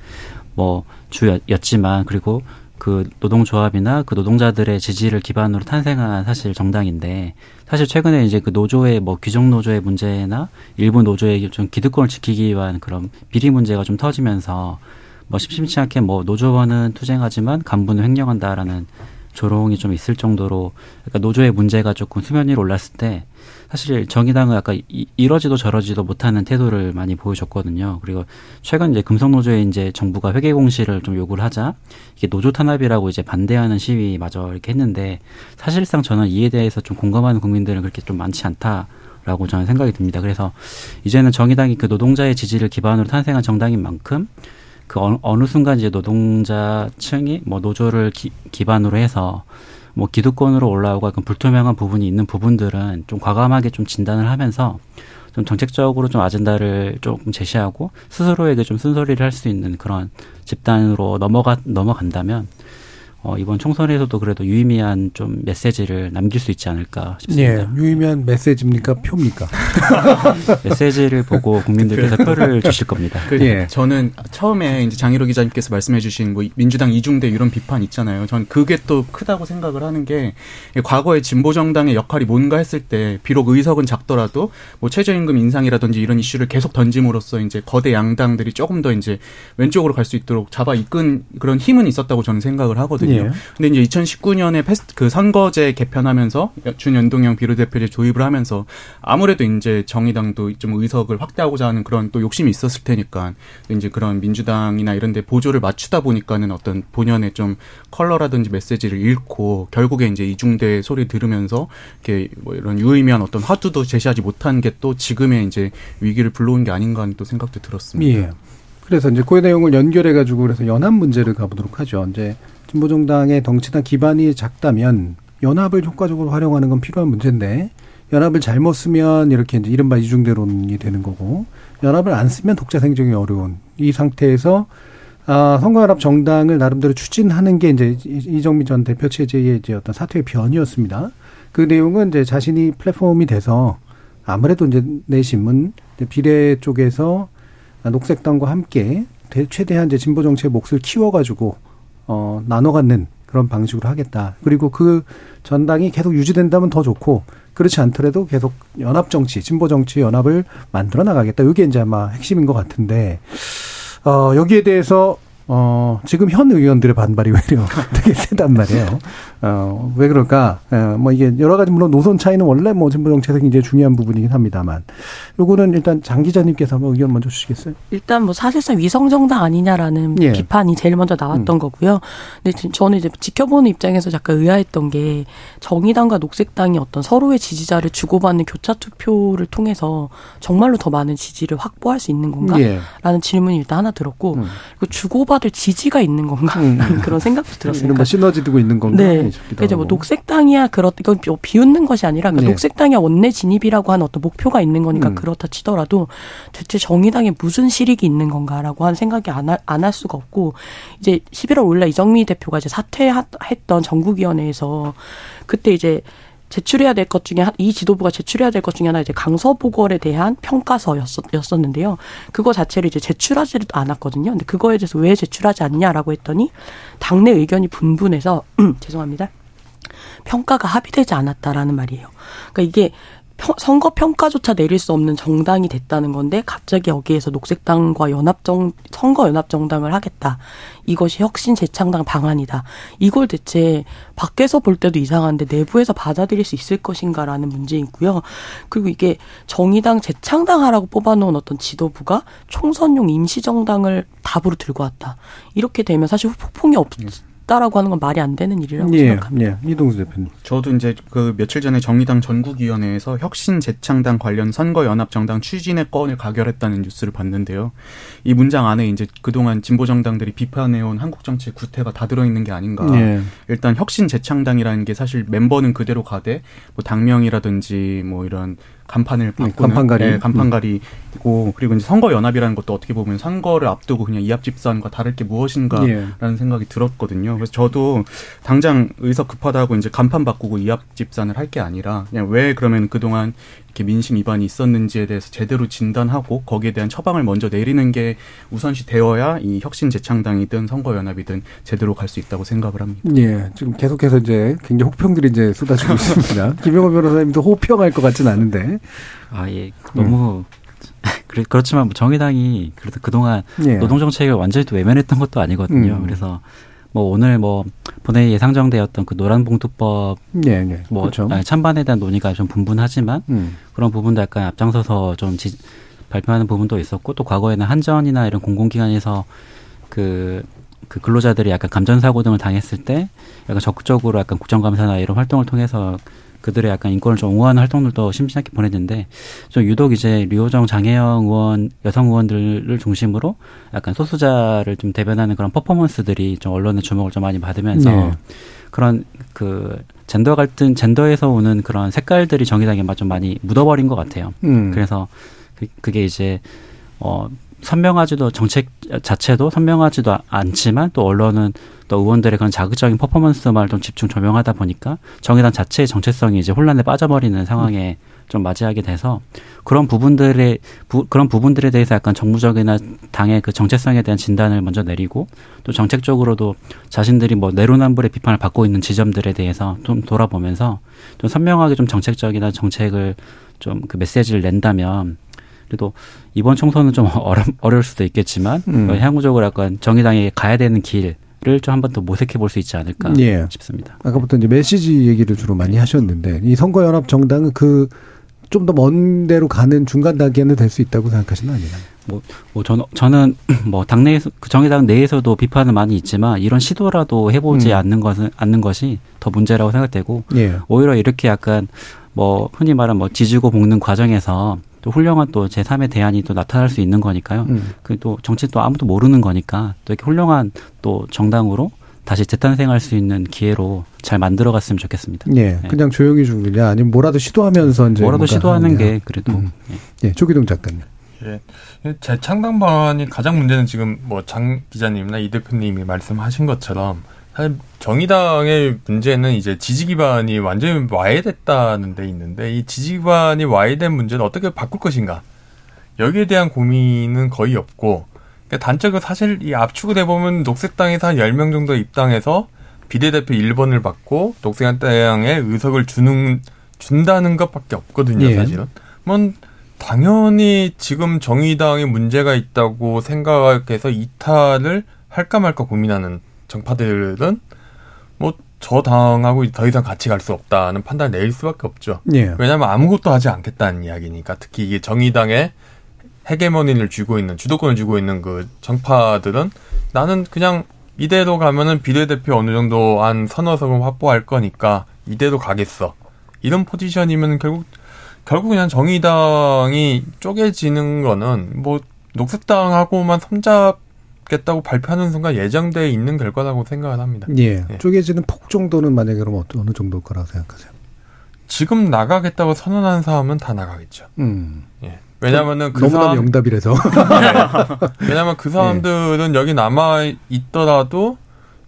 뭐 주였지만 그리고 그 노동조합이나 그 노동자들의 지지를 기반으로 탄생한 사실 정당인데 사실 최근에 이제 그 노조의 뭐 귀족 노조의 문제나 일부 노조의 좀 기득권을 지키기 위한 그런 비리 문제가 좀 터지면서 뭐 심심치 않게 뭐 노조원은 투쟁하지만 간부는 횡령한다라는 조롱이 좀 있을 정도로 그러니까 노조의 문제가 조금 수면 위로 올랐을 때 사실 정의당은 약간 이러지도 저러지도 못하는 태도를 많이 보여줬거든요. 그리고 최근 이제 금속노조에 이제 정부가 회계 공시를 좀 요구를 하자 이게 노조 탄압이라고 이제 반대하는 시위마저 이렇게 했는데 사실상 저는 이에 대해서 좀 공감하는 국민들은 그렇게 좀 많지 않다. 라고 저는 생각이 듭니다. 그래서 이제는 정의당이 그 노동자의 지지를 기반으로 탄생한 정당인 만큼 그 어느 순간 이제 노동자층이 뭐 노조를 기, 기반으로 해서 뭐 기득권으로 올라오고 약간 불투명한 부분이 있는 부분들은 좀 과감하게 좀 진단을 하면서 좀 정책적으로 좀 아젠다를 조금 제시하고 스스로에게 좀 쓴소리를 할 수 있는 그런 집단으로 넘어가 넘어간다면 어, 이번 총선에서도 그래도 유의미한 좀 메시지를 남길 수 있지 않을까 싶습니다. 예, 유의미한 메시지입니까? 표입니까? 메시지를 보고 국민들께서 표를 주실 겁니다. 그, 예. 저는 처음에 이제 장희로 기자님께서 말씀해 주신 뭐 민주당 이중대 이런 비판 있잖아요. 전 그게 또 크다고 생각을 하는 게 과거에 진보 정당의 역할이 뭔가 했을 때 비록 의석은 작더라도 뭐 최저임금 인상이라든지 이런 이슈를 계속 던짐으로써 이제 거대 양당들이 조금 더 이제 왼쪽으로 갈 수 있도록 잡아 이끈 그런 힘은 있었다고 저는 생각을 하 거든요. 예. 근데 이제 2019년에 패스트 그 선거제 개편하면서 준연동형 비례대표제 조입을 하면서 아무래도 이제 정의당도 좀 의석을 확대하고자 하는 그런 또 욕심이 있었을 테니까 이제 그런 민주당이나 이런 데 보조를 맞추다 보니까는 어떤 본연의 좀 컬러라든지 메시지를 잃고 결국에 이제 이중대 소리 들으면서 이렇게 뭐 이런 유의미한 어떤 화두도 제시하지 못한 게 또 지금의 이제 위기를 불러온 게 아닌가 하는 또 생각도 들었습니다. 예. 그래서 이제 그 내용을 연결해 가지고 그래서 연합 문제를 가보도록 하죠. 이제 진보정당의 덩치나 기반이 작다면 연합을 효과적으로 활용하는 건 필요한 문제인데 연합을 잘못 쓰면 이렇게 이제 이른바 이중대론이 되는 거고 연합을 안 쓰면 독자 생존이 어려운 이 상태에서 아, 선거연합 정당을 나름대로 추진하는 게 이제 이정미 전 대표 체제의 이제 어떤 사퇴의 변이었습니다. 그 내용은 이제 자신이 플랫폼이 돼서 아무래도 이제 내신문 비례 쪽에서 녹색당과 함께 최대한 이제 진보 정치의 몫을 키워가지고 어, 나눠 갖는 그런 방식으로 하겠다. 그리고 그 전당이 계속 유지된다면 더 좋고 그렇지 않더라도 계속 연합 정치, 진보 정치 연합을 만들어 나가겠다. 이게 이제 아마 핵심인 것 같은데 어, 여기에 대해서 어, 지금 현 의원들의 반발이 외려 되게 세단 말이에요. 어, 왜 그럴까? 어, 뭐 이게 여러 가지 물론 노선 차이는 원래 뭐 진보 정책이 굉장히 중요한 부분이긴 합니다만 요거는 일단 장 기자님께서 한번 의견 먼저 주시겠어요? 일단 뭐 사실상 위성 정당 아니냐라는 예. 비판이 제일 먼저 나왔던 음. 거고요. 근데 저는 이제 지켜보는 입장에서 약간 의아했던 게 정의당과 녹색당이 어떤 서로의 지지자를 주고받는 교차 투표를 통해서 정말로 더 많은 지지를 확보할 수 있는 건가 라는 예. 질문이 일단 하나 들었고 음. 그리고 주고받 을 지지가 있는 건가 음. 그런 생각도 들었어요. 이런 뭐 시너지 두고 있는 건가? 네. 그러니까 이제 뭐 녹색당이야 그렇 이건 뭐 비웃는 것이 아니라 그러니까 네. 녹색당이야 원내 진입이라고 하는 어떤 목표가 있는 거니까 음. 그렇다 치더라도 대체 정의당에 무슨 실익이 있는 건가라고 하는 생각이 안할안할 수가 없고 이제 11월 원래 이정미 대표가 이제 사퇴했던 전국위원회에서 그때 이제 제출해야 될 것 중에 이 지도부가 제출해야 될 것 중에 하나 이제 강서 보궐에 대한 평가서였었는데요. 그거 자체를 이제 제출하지도 않았거든요. 근데 그거에 대해서 왜 제출하지 않냐라고 했더니 당내 의견이 분분해서 죄송합니다. 평가가 합의되지 않았다라는 말이에요. 그러니까 이게 선거 평가조차 내릴 수 없는 정당이 됐다는 건데 갑자기 여기에서 녹색당과 연합정 선거 연합정당을 하겠다. 이것이 혁신 재창당 방안이다. 이걸 대체 밖에서 볼 때도 이상한데 내부에서 받아들일 수 있을 것인가라는 문제이고요. 그리고 이게 정의당 재창당하라고 뽑아놓은 어떤 지도부가 총선용 임시정당을 답으로 들고 왔다. 이렇게 되면 사실 후폭풍이 없, 없다라고 하는 건 말이 안 되는 일이라고 예, 생각합니다. 예, 이동수 대표님. 저도 이제 그 며칠 전에 정의당 전국위원회에서 혁신 재창당 관련 선거 연합 정당 추진의 건을 가결했다는 뉴스를 봤는데요. 이 문장 안에 이제 그동안 진보 정당들이 비판해온 한국 정치의 구태가 다 들어있는 게 아닌가. 예. 일단 혁신 재창당이라는 게 사실 멤버는 그대로 가되 뭐 당명이라든지 뭐 이런 간판을 바꾸는 간판가리 네, 간판가리고 그리고 이제 선거 연합이라는 것도 어떻게 보면 선거를 앞두고 그냥 이합 집산과 다를 게 무엇인가라는 예. 생각이 들었거든요. 그래서 저도 당장 의석 급하다고 이제 간판 바꾸고 이합 집산을 할 게 아니라 그냥 왜 그러면 그동안 이렇게 민심 위반이 있었는지에 대해서 제대로 진단하고 거기에 대한 처방을 먼저 내리는 게 우선시 되어야 이 혁신 재창당이든 선거연합이든 제대로 갈 수 있다고 생각을 합니다. 예. 지금 계속해서 이제 굉장히 호평들이 이제 쏟아지고 있습니다. 김영호 변호사님도 호평할 것 같지는 않은데. 아, 예. 너무 음. 그렇지만 뭐 정의당이 그래도 그동안 예. 노동 정책을 완전히 또 외면했던 것도 아니거든요. 음. 그래서 뭐 오늘 뭐 본회의 예상정되었던 그 노란봉투법 예, 예. 뭐 그렇죠. 찬반에 대한 논의가 좀 분분하지만 음. 그런 부분도 약간 앞장서서 좀 지, 발표하는 부분도 있었고 또 과거에는 한전이나 이런 공공기관에서 그, 그 근로자들이 약간 감전사고 등을 당했을 때 약간 적극적으로 약간 국정감사나 이런 활동을 통해서 그들의 약간 인권을 좀 옹호하는 활동들도 심심하게 보냈는데 좀 유독 이제 류호정 장혜영 의원 여성 의원들을 중심으로 약간 소수자를 좀 대변하는 그런 퍼포먼스들이 좀 언론의 주목을 좀 많이 받으면서 네. 그런 그 젠더 갈등 젠더에서 오는 그런 색깔들이 정의당에 좀 많이 묻어버린 것 같아요. 음. 그래서 그, 그게 이제 어 선명하지도 정책 자체도 선명하지도 않지만 또 언론은 또 의원들의 그런 자극적인 퍼포먼스만 좀 집중 조명하다 보니까 정의당 자체의 정체성이 이제 혼란에 빠져버리는 상황에 좀 맞이하게 돼서 그런 부분들의 부, 그런 부분들에 대해서 약간 정부적이나 당의 그 정체성에 대한 진단을 먼저 내리고 또 정책적으로도 자신들이 뭐 내로남불의 비판을 받고 있는 지점들에 대해서 좀 돌아보면서 좀 선명하게 좀 정책적이나 정책을 좀 그 메시지를 낸다면 그래도 이번 총선은 좀 어려, 어려울 수도 있겠지만 음. 향후적으로 약간 정의당에 가야 되는 길을 좀 한 번 더 모색해 볼 수 있지 않을까 예. 싶습니다. 아까부터 이제 메시지 얘기를 주로 많이 하셨는데 이 선거연합 정당은 그 좀 더 먼 데로 가는 중간 단계는 될 수 있다고 생각하시는 아니나요? 뭐, 뭐 저는 저는 뭐 당내에서 그 정의당 내에서도 비판은 많이 있지만 이런 시도라도 해보지 음. 않는 것은 않는 것이 더 문제라고 생각되고 예. 오히려 이렇게 약간 뭐 흔히 말하는 뭐 지지고 볶는 과정에서 또 훌륭한 또 제3의 대안이 또 나타날 수 있는 거니까요. 음. 그또 정치 또 아무도 모르는 거니까 또 이렇게 훌륭한 또 정당으로 다시 재탄생할 수 있는 기회로 잘 만들어갔으면 좋겠습니다. 예, 네. 그냥 조용히 죽느냐 아니면 뭐라도 시도하면서 이제 뭐라도 시도하는 하느냐. 게 그래도 음. 예, 조기동 작가님. 예, 재창당 방안이 가장 문제는 지금 뭐 장 기자님이나 이 대표님이 말씀하신 것처럼 사실 정의당의 문제는 이제 지지 기반이 완전히 와해됐다는 데 있는데 이 지지 기반이 와해된 문제는 어떻게 바꿀 것인가 여기에 대한 고민은 거의 없고 그러니까 단적으로 사실 이 압축을 해보면 녹색당에서 한 10명 정도 입당해서 비례대표 1번을 받고 녹색당에 의석을 주는 준다는 것밖에 없거든요, 예. 사실은. 뭐 당연히 지금 정의당에 문제가 있다고 생각해서 이탈을 할까 말까 고민하는 정파들은 뭐 저 당하고 더 이상 같이 갈 수 없다는 판단을 내릴 수밖에 없죠. 예. 왜냐하면 아무것도 하지 않겠다는 이야기니까 특히 이게 정의당의 헤게모니를 쥐고 있는 주도권을 쥐고 있는 그 정파들은 나는 그냥 이대로 가면은 비례대표 어느 정도 한 서너 석을 확보할 거니까 이대로 가겠어. 이런 포지션이면 결국 결국 그냥 정의당이 쪼개지는 거는 뭐 녹색당하고만 손잡 겠다고 발표하는 순간 예정돼 있는 결과라고 생각을 합니다. 예. 예. 쪼개지는 폭 정도는 만약에 그럼 어느 정도일 거라고 생각하세요? 지금 나가겠다고 선언한 사람은 다 나가겠죠. 음. 예. 왜냐면은 그 사람 명답이라서. 네. 왜냐면 그 사람들은 예. 여기 남아 있더라도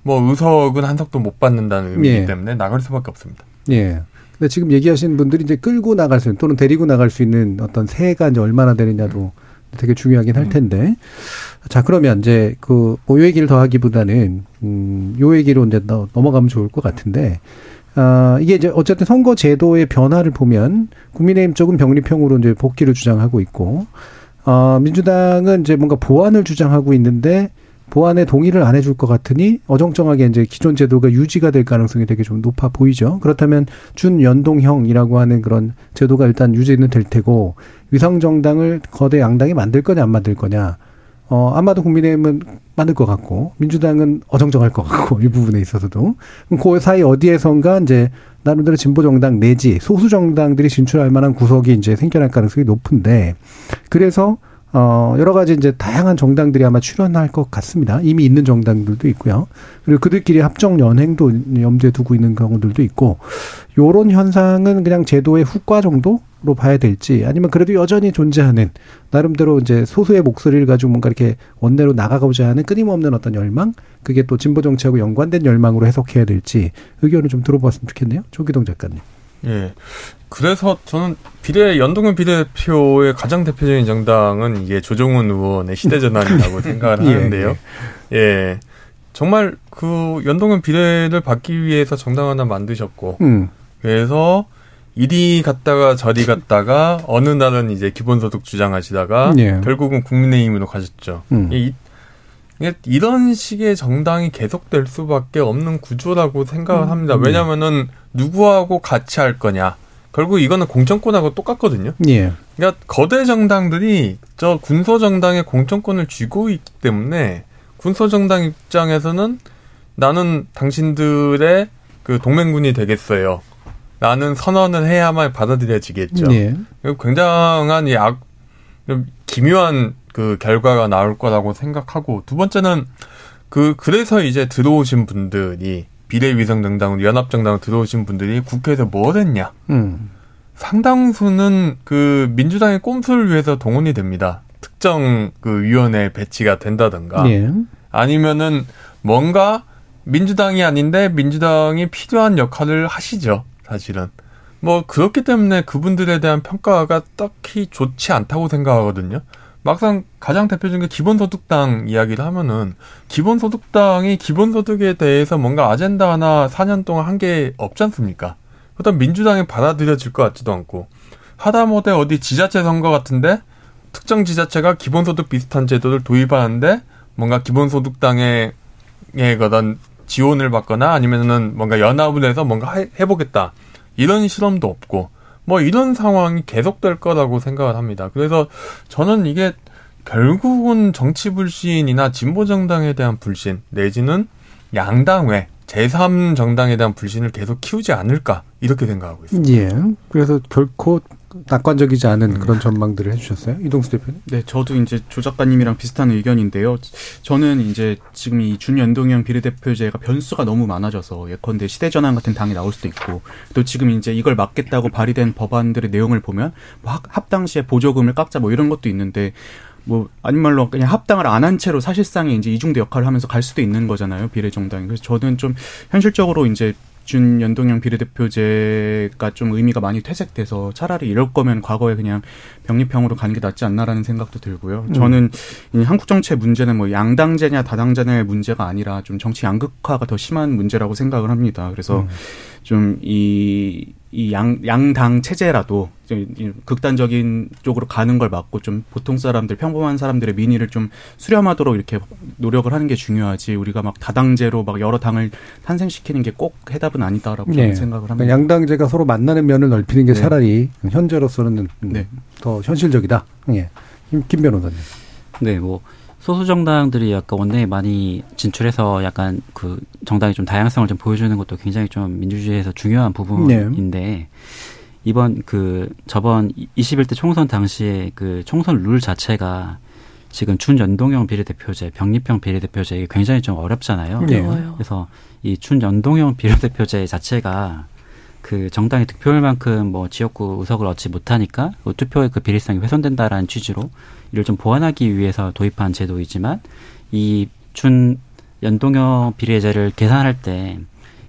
뭐 의석은 한 석도 못 받는다는 의미이기 예. 때문에 나갈 수밖에 없습니다. 예. 근데 지금 얘기하신 분들이 이제 끌고 나갈 수 있는 또는 데리고 나갈 수 있는 어떤 세가 이제 얼마나 되느냐도 음. 되게 중요하긴 할 음. 텐데. 음. 자, 그러면 이제 그, 뭐, 요 얘기를 더 하기보다는, 음, 요 얘기로 이제 넘어가면 좋을 것 같은데, 아, 이게 이제 어쨌든 선거 제도의 변화를 보면 국민의힘 쪽은 병리평으로 이제 복귀를 주장하고 있고, 어, 민주당은 이제 뭔가 보완을 주장하고 있는데, 보완에 동의를 안 해줄 것 같으니 어정쩡하게 이제 기존 제도가 유지가 될 가능성이 되게 좀 높아 보이죠. 그렇다면 준연동형이라고 하는 그런 제도가 일단 유지는 될 테고 위성정당을 거대 양당이 만들 거냐 안 만들 거냐 어, 아마도 국민의힘은 많을 것 같고, 민주당은 어정쩡할 것 같고, 이 부분에 있어서도. 그 사이 어디에선가 이제, 나름대로 진보정당 내지 소수정당들이 진출할 만한 구석이 이제 생겨날 가능성이 높은데, 그래서, 어, 여러 가지 이제 다양한 정당들이 아마 출연할 것 같습니다. 이미 있는 정당들도 있고요. 그리고 그들끼리 합정 연행도 염두에 두고 있는 경우들도 있고, 요런 현상은 그냥 제도의 후과 정도로 봐야 될지, 아니면 그래도 여전히 존재하는, 나름대로 이제 소수의 목소리를 가지고 뭔가 이렇게 원내로 나가고자 하는 끊임없는 어떤 열망? 그게 또 진보 정치하고 연관된 열망으로 해석해야 될지, 의견을 좀 들어봤으면 좋겠네요. 조기동 작가님. 예. 그래서 저는 비례 연동형 비례대표의 가장 대표적인 정당은 이게 조정훈 의원의 시대전환이라고 생각을 예, 하는데요. 예. 예. 정말 그 연동형 비례를 받기 위해서 정당 하나 만드셨고, 음. 그래서 이리 갔다가 저리 갔다가 어느 날은 이제 기본소득 주장하시다가 예. 결국은 국민의힘으로 가셨죠. 음. 이, 이런 식의 정당이 계속될 수밖에 없는 구조라고 생각을 음. 합니다. 왜냐면은 누구하고 같이 할 거냐. 결국 이거는 공천권하고 똑같거든요. 예. 그러니까 거대 정당들이 저 군소 정당의 공천권을 쥐고 있기 때문에 군소 정당 입장에서는 나는 당신들의 그 동맹군이 되겠어요. 나는 선언을 해야만 받아들여지겠죠. 예. 굉장한 이 악, 기묘한 그 결과가 나올 거라고 생각하고 두 번째는 그 그래서 이제 들어오신 분들이 비례위성정당으로 연합정당으로 들어오신 분들이 국회에서 뭘 했냐. 음. 상당수는 그 민주당의 꼼수를 위해서 동원이 됩니다. 특정 그 위원회 배치가 된다든가 예. 아니면은 뭔가 민주당이 아닌데 민주당이 필요한 역할을 하시죠. 사실은. 뭐 그렇기 때문에 그분들에 대한 평가가 딱히 좋지 않다고 생각하거든요. 막상 가장 대표적인 게 기본소득당 이야기를 하면은 기본소득당이 기본소득에 대해서 뭔가 아젠다 하나 4년 동안 한 게 없지 않습니까? 그다음 민주당이 받아들여질 것 같지도 않고 하다못해 어디 지자체 선거 같은데 특정 지자체가 기본소득 비슷한 제도를 도입하는데 뭔가 기본소득당에 그런 지원을 받거나 아니면은 뭔가 연합을 해서 뭔가 해보겠다 이런 실험도 없고 뭐 이런 상황이 계속될 거라고 생각을 합니다. 그래서 저는 이게 결국은 정치 불신이나 진보 정당에 대한 불신 내지는 양당 외 제3 정당에 대한 불신을 계속 키우지 않을까 이렇게 생각하고 있습니다. 예. 그래서 결코 낙관적이지 않은 음. 그런 전망들을 해주셨어요, 이동수 대표님? 네, 저도 이제 조 작가님이랑 비슷한 의견인데요. 저는 이제 지금 이 준연동형 비례대표제가 변수가 너무 많아져서 예컨대 시대전환 같은 당이 나올 수도 있고 또 지금 이제 이걸 막겠다고 발의된 법안들의 내용을 보면 뭐 합당시에 보조금을 깎자 뭐 이런 것도 있는데 뭐 아닌 말로 그냥 합당을 안 한 채로 사실상의 이제 이중대 역할을 하면서 갈 수도 있는 거잖아요 비례 정당이 그래서 저는 좀 현실적으로 이제 준연동형 비례대표제가 좀 의미가 많이 퇴색돼서 차라리 이럴 거면 과거에 그냥 병립형으로 가는 게 낫지 않나라는 생각도 들고요. 음. 저는 이 한국 정치의 문제는 뭐 양당제냐 다당제냐의 문제가 아니라 좀 정치 양극화가 더 심한 문제라고 생각을 합니다. 그래서 음. 좀이 이 양, 양당 체제라도 좀 극단적인 쪽으로 가는 걸 막고 좀 보통 사람들, 평범한 사람들의 민의를 좀 수렴하도록 이렇게 노력을 하는 게 중요하지 우리가 막 다당제로 막 여러 당을 탄생시키는 게 꼭 해답은 아니다라고 네. 생각을 합니다. 그러니까 양당제가 서로 만나는 면을 넓히는 게 네. 차라리 현재로서는 네. 더 현실적이다. 예. 김 변호사님. 네, 뭐 소수 정당들이 약간 원내에 많이 진출해서 약간 그 정당이 좀 다양성을 좀 보여주는 것도 굉장히 좀 민주주의에서 중요한 부분인데 네. 이번 그 저번 21대 총선 당시에 그 총선 룰 자체가 지금 준연동형 비례대표제, 병립형 비례대표제 이게 굉장히 좀 어렵잖아요. 네. 그래서 이 준연동형 비례대표제 자체가 그 정당의 득표율만큼 뭐 지역구 의석을 얻지 못하니까 그 투표의 그 비례성이 훼손된다라는 취지로 이를 좀 보완하기 위해서 도입한 제도이지만 이 준 연동형 비례제를 계산할 때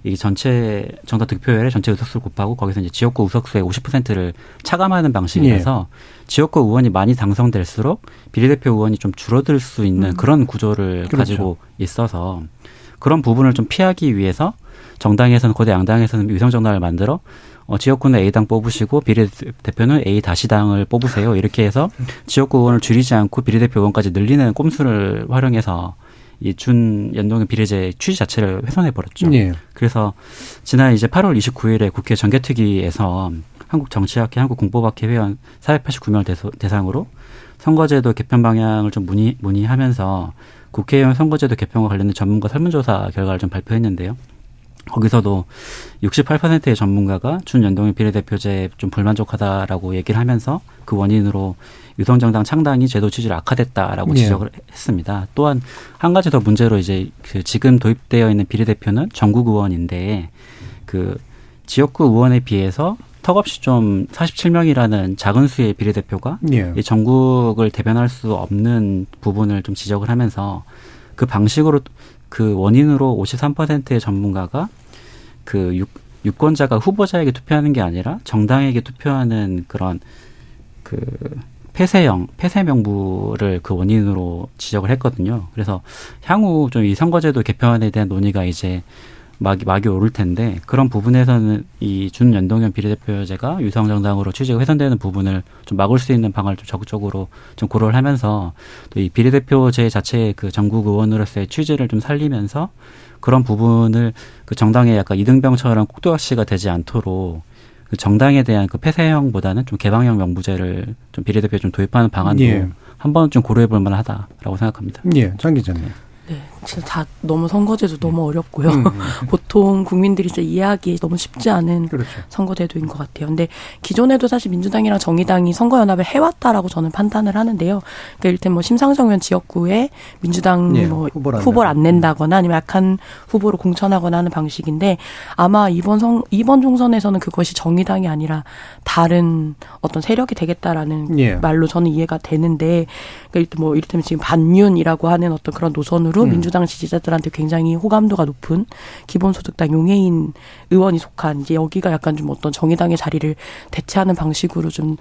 이 전체 정당 득표율의 전체 의석수를 곱하고 거기서 이제 지역구 의석수의 50%를 차감하는 방식이라서 예. 지역구 의원이 많이 당선될수록 비례대표 의원이 좀 줄어들 수 있는 음. 그런 구조를 그렇죠. 가지고 있어서 그런 부분을 좀 피하기 위해서 정당에서는 고대 양당에서는 위성 정당을 만들어 어, 지역구는 A당 뽑으시고 비례대표는 A 다시 당을 뽑으세요. 이렇게 해서 지역구 의원을 줄이지 않고 비례대표 의원까지 늘리는 꼼수를 활용해서 이 준 연동형 비례제 취지 자체를 훼손해 버렸죠. 네. 그래서 지난 이제 8월 29일에 국회 정개특위에서 한국 정치학회 한국 공보학회 회원 489명 대상으로 선거제도 개편 방향을 좀 문의 문의하면서 국회의원 선거제도 개편과 관련된 전문가 설문조사 결과를 좀 발표했는데요. 거기서도 68%의 전문가가 준연동형 비례대표제 좀 불만족하다라고 얘기를 하면서 그 원인으로 유성정당 창당이 제도 취지를 악화됐다라고 네. 지적을 했습니다. 또한 한 가지 더 문제로 이제 그 지금 도입되어 있는 비례대표는 전국 의원인데 그 지역구 의원에 비해서 턱없이 좀 47명이라는 작은 수의 비례대표가 예. 이 전국을 대변할 수 없는 부분을 좀 지적을 하면서 그 방식으로 그 원인으로 53%의 전문가가 그 유, 유권자가 후보자에게 투표하는 게 아니라 정당에게 투표하는 그런 그 폐쇄형, 폐쇄 명부를 그 원인으로 지적을 했거든요. 그래서 향후 좀 이 선거제도 개편에 대한 논의가 이제 막이 막이 오를 텐데 그런 부분에서는 이 준연동형 비례대표제가 유성 정당으로 취지가 훼손되는 부분을 좀 막을 수 있는 방안을 좀 적극적으로 좀 고려를 하면서 또 이 비례대표제 자체의 그 전국 의원으로서의 취지를 좀 살리면서 그런 부분을 그 정당의 약간 이등병처럼 꼭두각시가 되지 않도록 그 정당에 대한 그 폐쇄형보다는 좀 개방형 명부제를 좀 비례대표 좀 도입하는 방안도 예. 한번 좀 고려해 볼 만하다라고 생각합니다. 예, 장 기자님. 네, 진짜 다 너무 선거제도 너무 어렵고요. 음. 보통 국민들이 진짜 이해하기 너무 쉽지 않은 그렇죠. 선거제도인 것 같아요. 근데 기존에도 사실 민주당이랑 정의당이 선거연합을 해왔다라고 저는 판단을 하는데요. 그러니까 일테면 뭐 심상정 의원 지역구에 민주당 예, 뭐 후보를, 안, 후보를 안 낸다거나 아니면 약한 후보로 공천하거나 하는 방식인데 아마 이번 선 이번 총선에서는 그것이 정의당이 아니라 다른 어떤 세력이 되겠다라는 예. 말로 저는 이해가 되는데 그러니까 뭐 이를테면 지금 반윤이라고 하는 어떤 그런 노선으로 음. 민주 당 지지자들한테 굉장히 호감도가 높은 기본소득당 용해인 의원이 속한 이제 여기가 약간 좀 어떤 정의당의 자리를 대체하는 방식으로 좀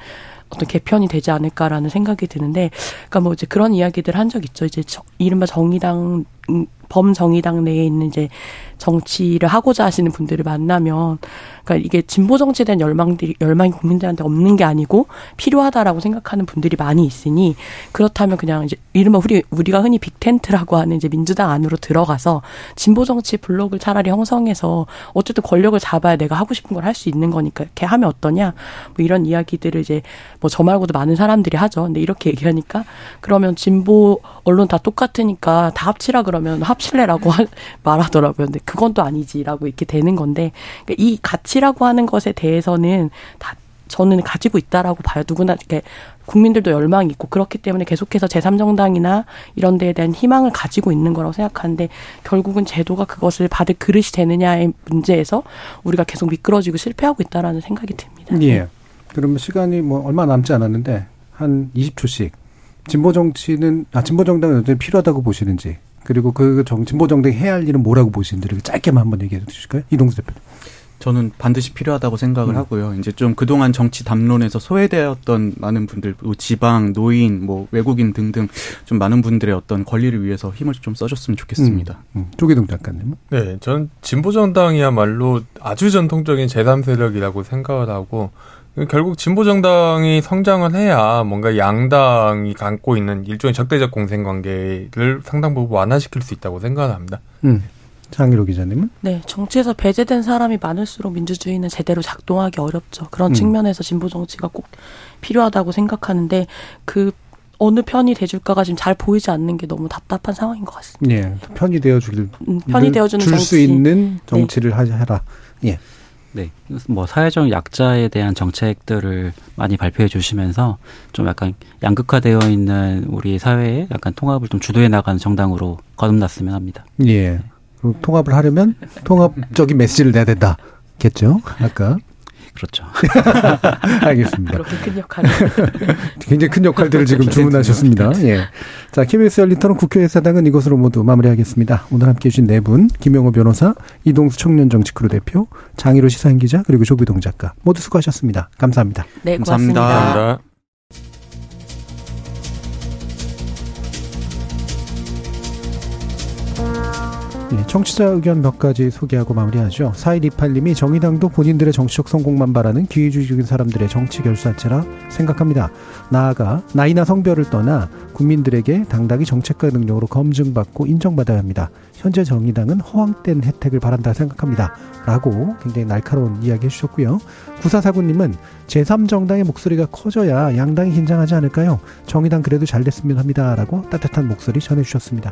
어떤 개편이 되지 않을까라는 생각이 드는데, 그러니까 뭐 이제 그런 이야기들 한 적 있죠. 이제 저, 이른바 정의당 음, 범정의당 내에 있는 이제 정치를 하고자 하시는 분들을 만나면 그러니까 이게 진보 정치에 대한 열망들이 열망이 국민들한테 없는 게 아니고 필요하다라고 생각하는 분들이 많이 있으니 그렇다면 그냥 이제 이른바 우리 우리가 흔히 빅텐트라고 하는 이제 민주당 안으로 들어가서 진보 정치 블록을 차라리 형성해서 어쨌든 권력을 잡아야 내가 하고 싶은 걸 할 수 있는 거니까 이렇게 하면 어떠냐 뭐 이런 이야기들을 이제 뭐 저 말고도 많은 사람들이 하죠. 근데 이렇게 얘기하니까 그러면 진보 언론 다 똑같으니까 다 합치라 그러면 합 칠래라고 말하더라고요. 근데 그건 또 아니지라고 이렇게 되는 건데 그러니까 이 가치라고 하는 것에 대해서는 다 저는 가지고 있다라고 봐요. 누구나 이렇게 국민들도 열망이 있고 그렇기 때문에 계속해서 제3정당이나 이런 데에 대한 희망을 가지고 있는 거라고 생각하는데 결국은 제도가 그것을 받을 그릇이 되느냐의 문제에서 우리가 계속 미끄러지고 실패하고 있다라는 생각이 듭니다. 예. 그러면 시간이 뭐 얼마 남지 않았는데 한 20초씩 진보 정치는 아 진보 정당은 여전히 필요하다고 보시는지 그리고 그 정, 진보 정당이 해야 할 일은 뭐라고 보시는지 이렇게 짧게만 한번 얘기해 주실까요? 이동수 대표. 저는 반드시 필요하다고 생각을 음. 하고요. 이제 좀 그동안 정치 담론에서 소외되었던 많은 분들, 뭐 지방, 노인, 뭐 외국인 등등 좀 많은 분들의 어떤 권리를 위해서 힘을 좀 써줬으면 좋겠습니다. 음. 음. 조기동 작가님. 네, 저는 진보정당이야말로 아주 전통적인 제3세력이라고 생각을 하고 결국 진보 정당이 성장을 해야 뭔가 양당이 갖고 있는 일종의 적대적 공생 관계를 상당 부분 완화시킬 수 있다고 생각합니다. 음. 장희로 기자님은? 네, 정치에서 배제된 사람이 많을수록 민주주의는 제대로 작동하기 어렵죠. 그런 음. 측면에서 진보 정치가 꼭 필요하다고 생각하는데 그 어느 편이 돼줄까가 지금 잘 보이지 않는 게 너무 답답한 상황인 것 같습니다. 예, 편이 되어주길 음, 편이 되어주는 줄수 있는 정치를 네. 하라. 예. 네. 뭐 사회적 약자에 대한 정책들을 많이 발표해 주시면서 좀 약간 양극화되어 있는 우리 사회에 약간 통합을 좀 주도해 나가는 정당으로 거듭났으면 합니다. 예. 통합을 하려면 통합적인 메시지를 내야 된다겠죠. 아까 그렇죠. 알겠습니다. 그렇게 큰 역할. 굉장히 큰 역할들을 지금 주문하셨습니다. 예. 자, KBS 열린 토론 국회 의사당은 이것으로 모두 마무리하겠습니다. 오늘 함께 해주신 네 분, 김영호 변호사, 이동수 청년정치크루 대표, 장희로 시사인 기자, 그리고 조비동 작가 모두 수고하셨습니다. 감사합니다. 네, 고맙습니다. 감사합니다. 네, 청취자 의견 몇 가지 소개하고 마무리하죠. 4128님이 정의당도 본인들의 정치적 성공만 바라는 기회주의적인 사람들의 정치 결사체라 생각합니다. 나아가 나이나 성별을 떠나 국민들에게 당당히 정책과 능력으로 검증받고 인정받아야 합니다. 현재 정의당은 허황된 혜택을 바란다 생각합니다. 라고 굉장히 날카로운 이야기 해주셨고요. 구사사구님은 제3정당의 목소리가 커져야 양당이 긴장하지 않을까요? 정의당 그래도 잘 됐으면 합니다. 라고 따뜻한 목소리 전해주셨습니다.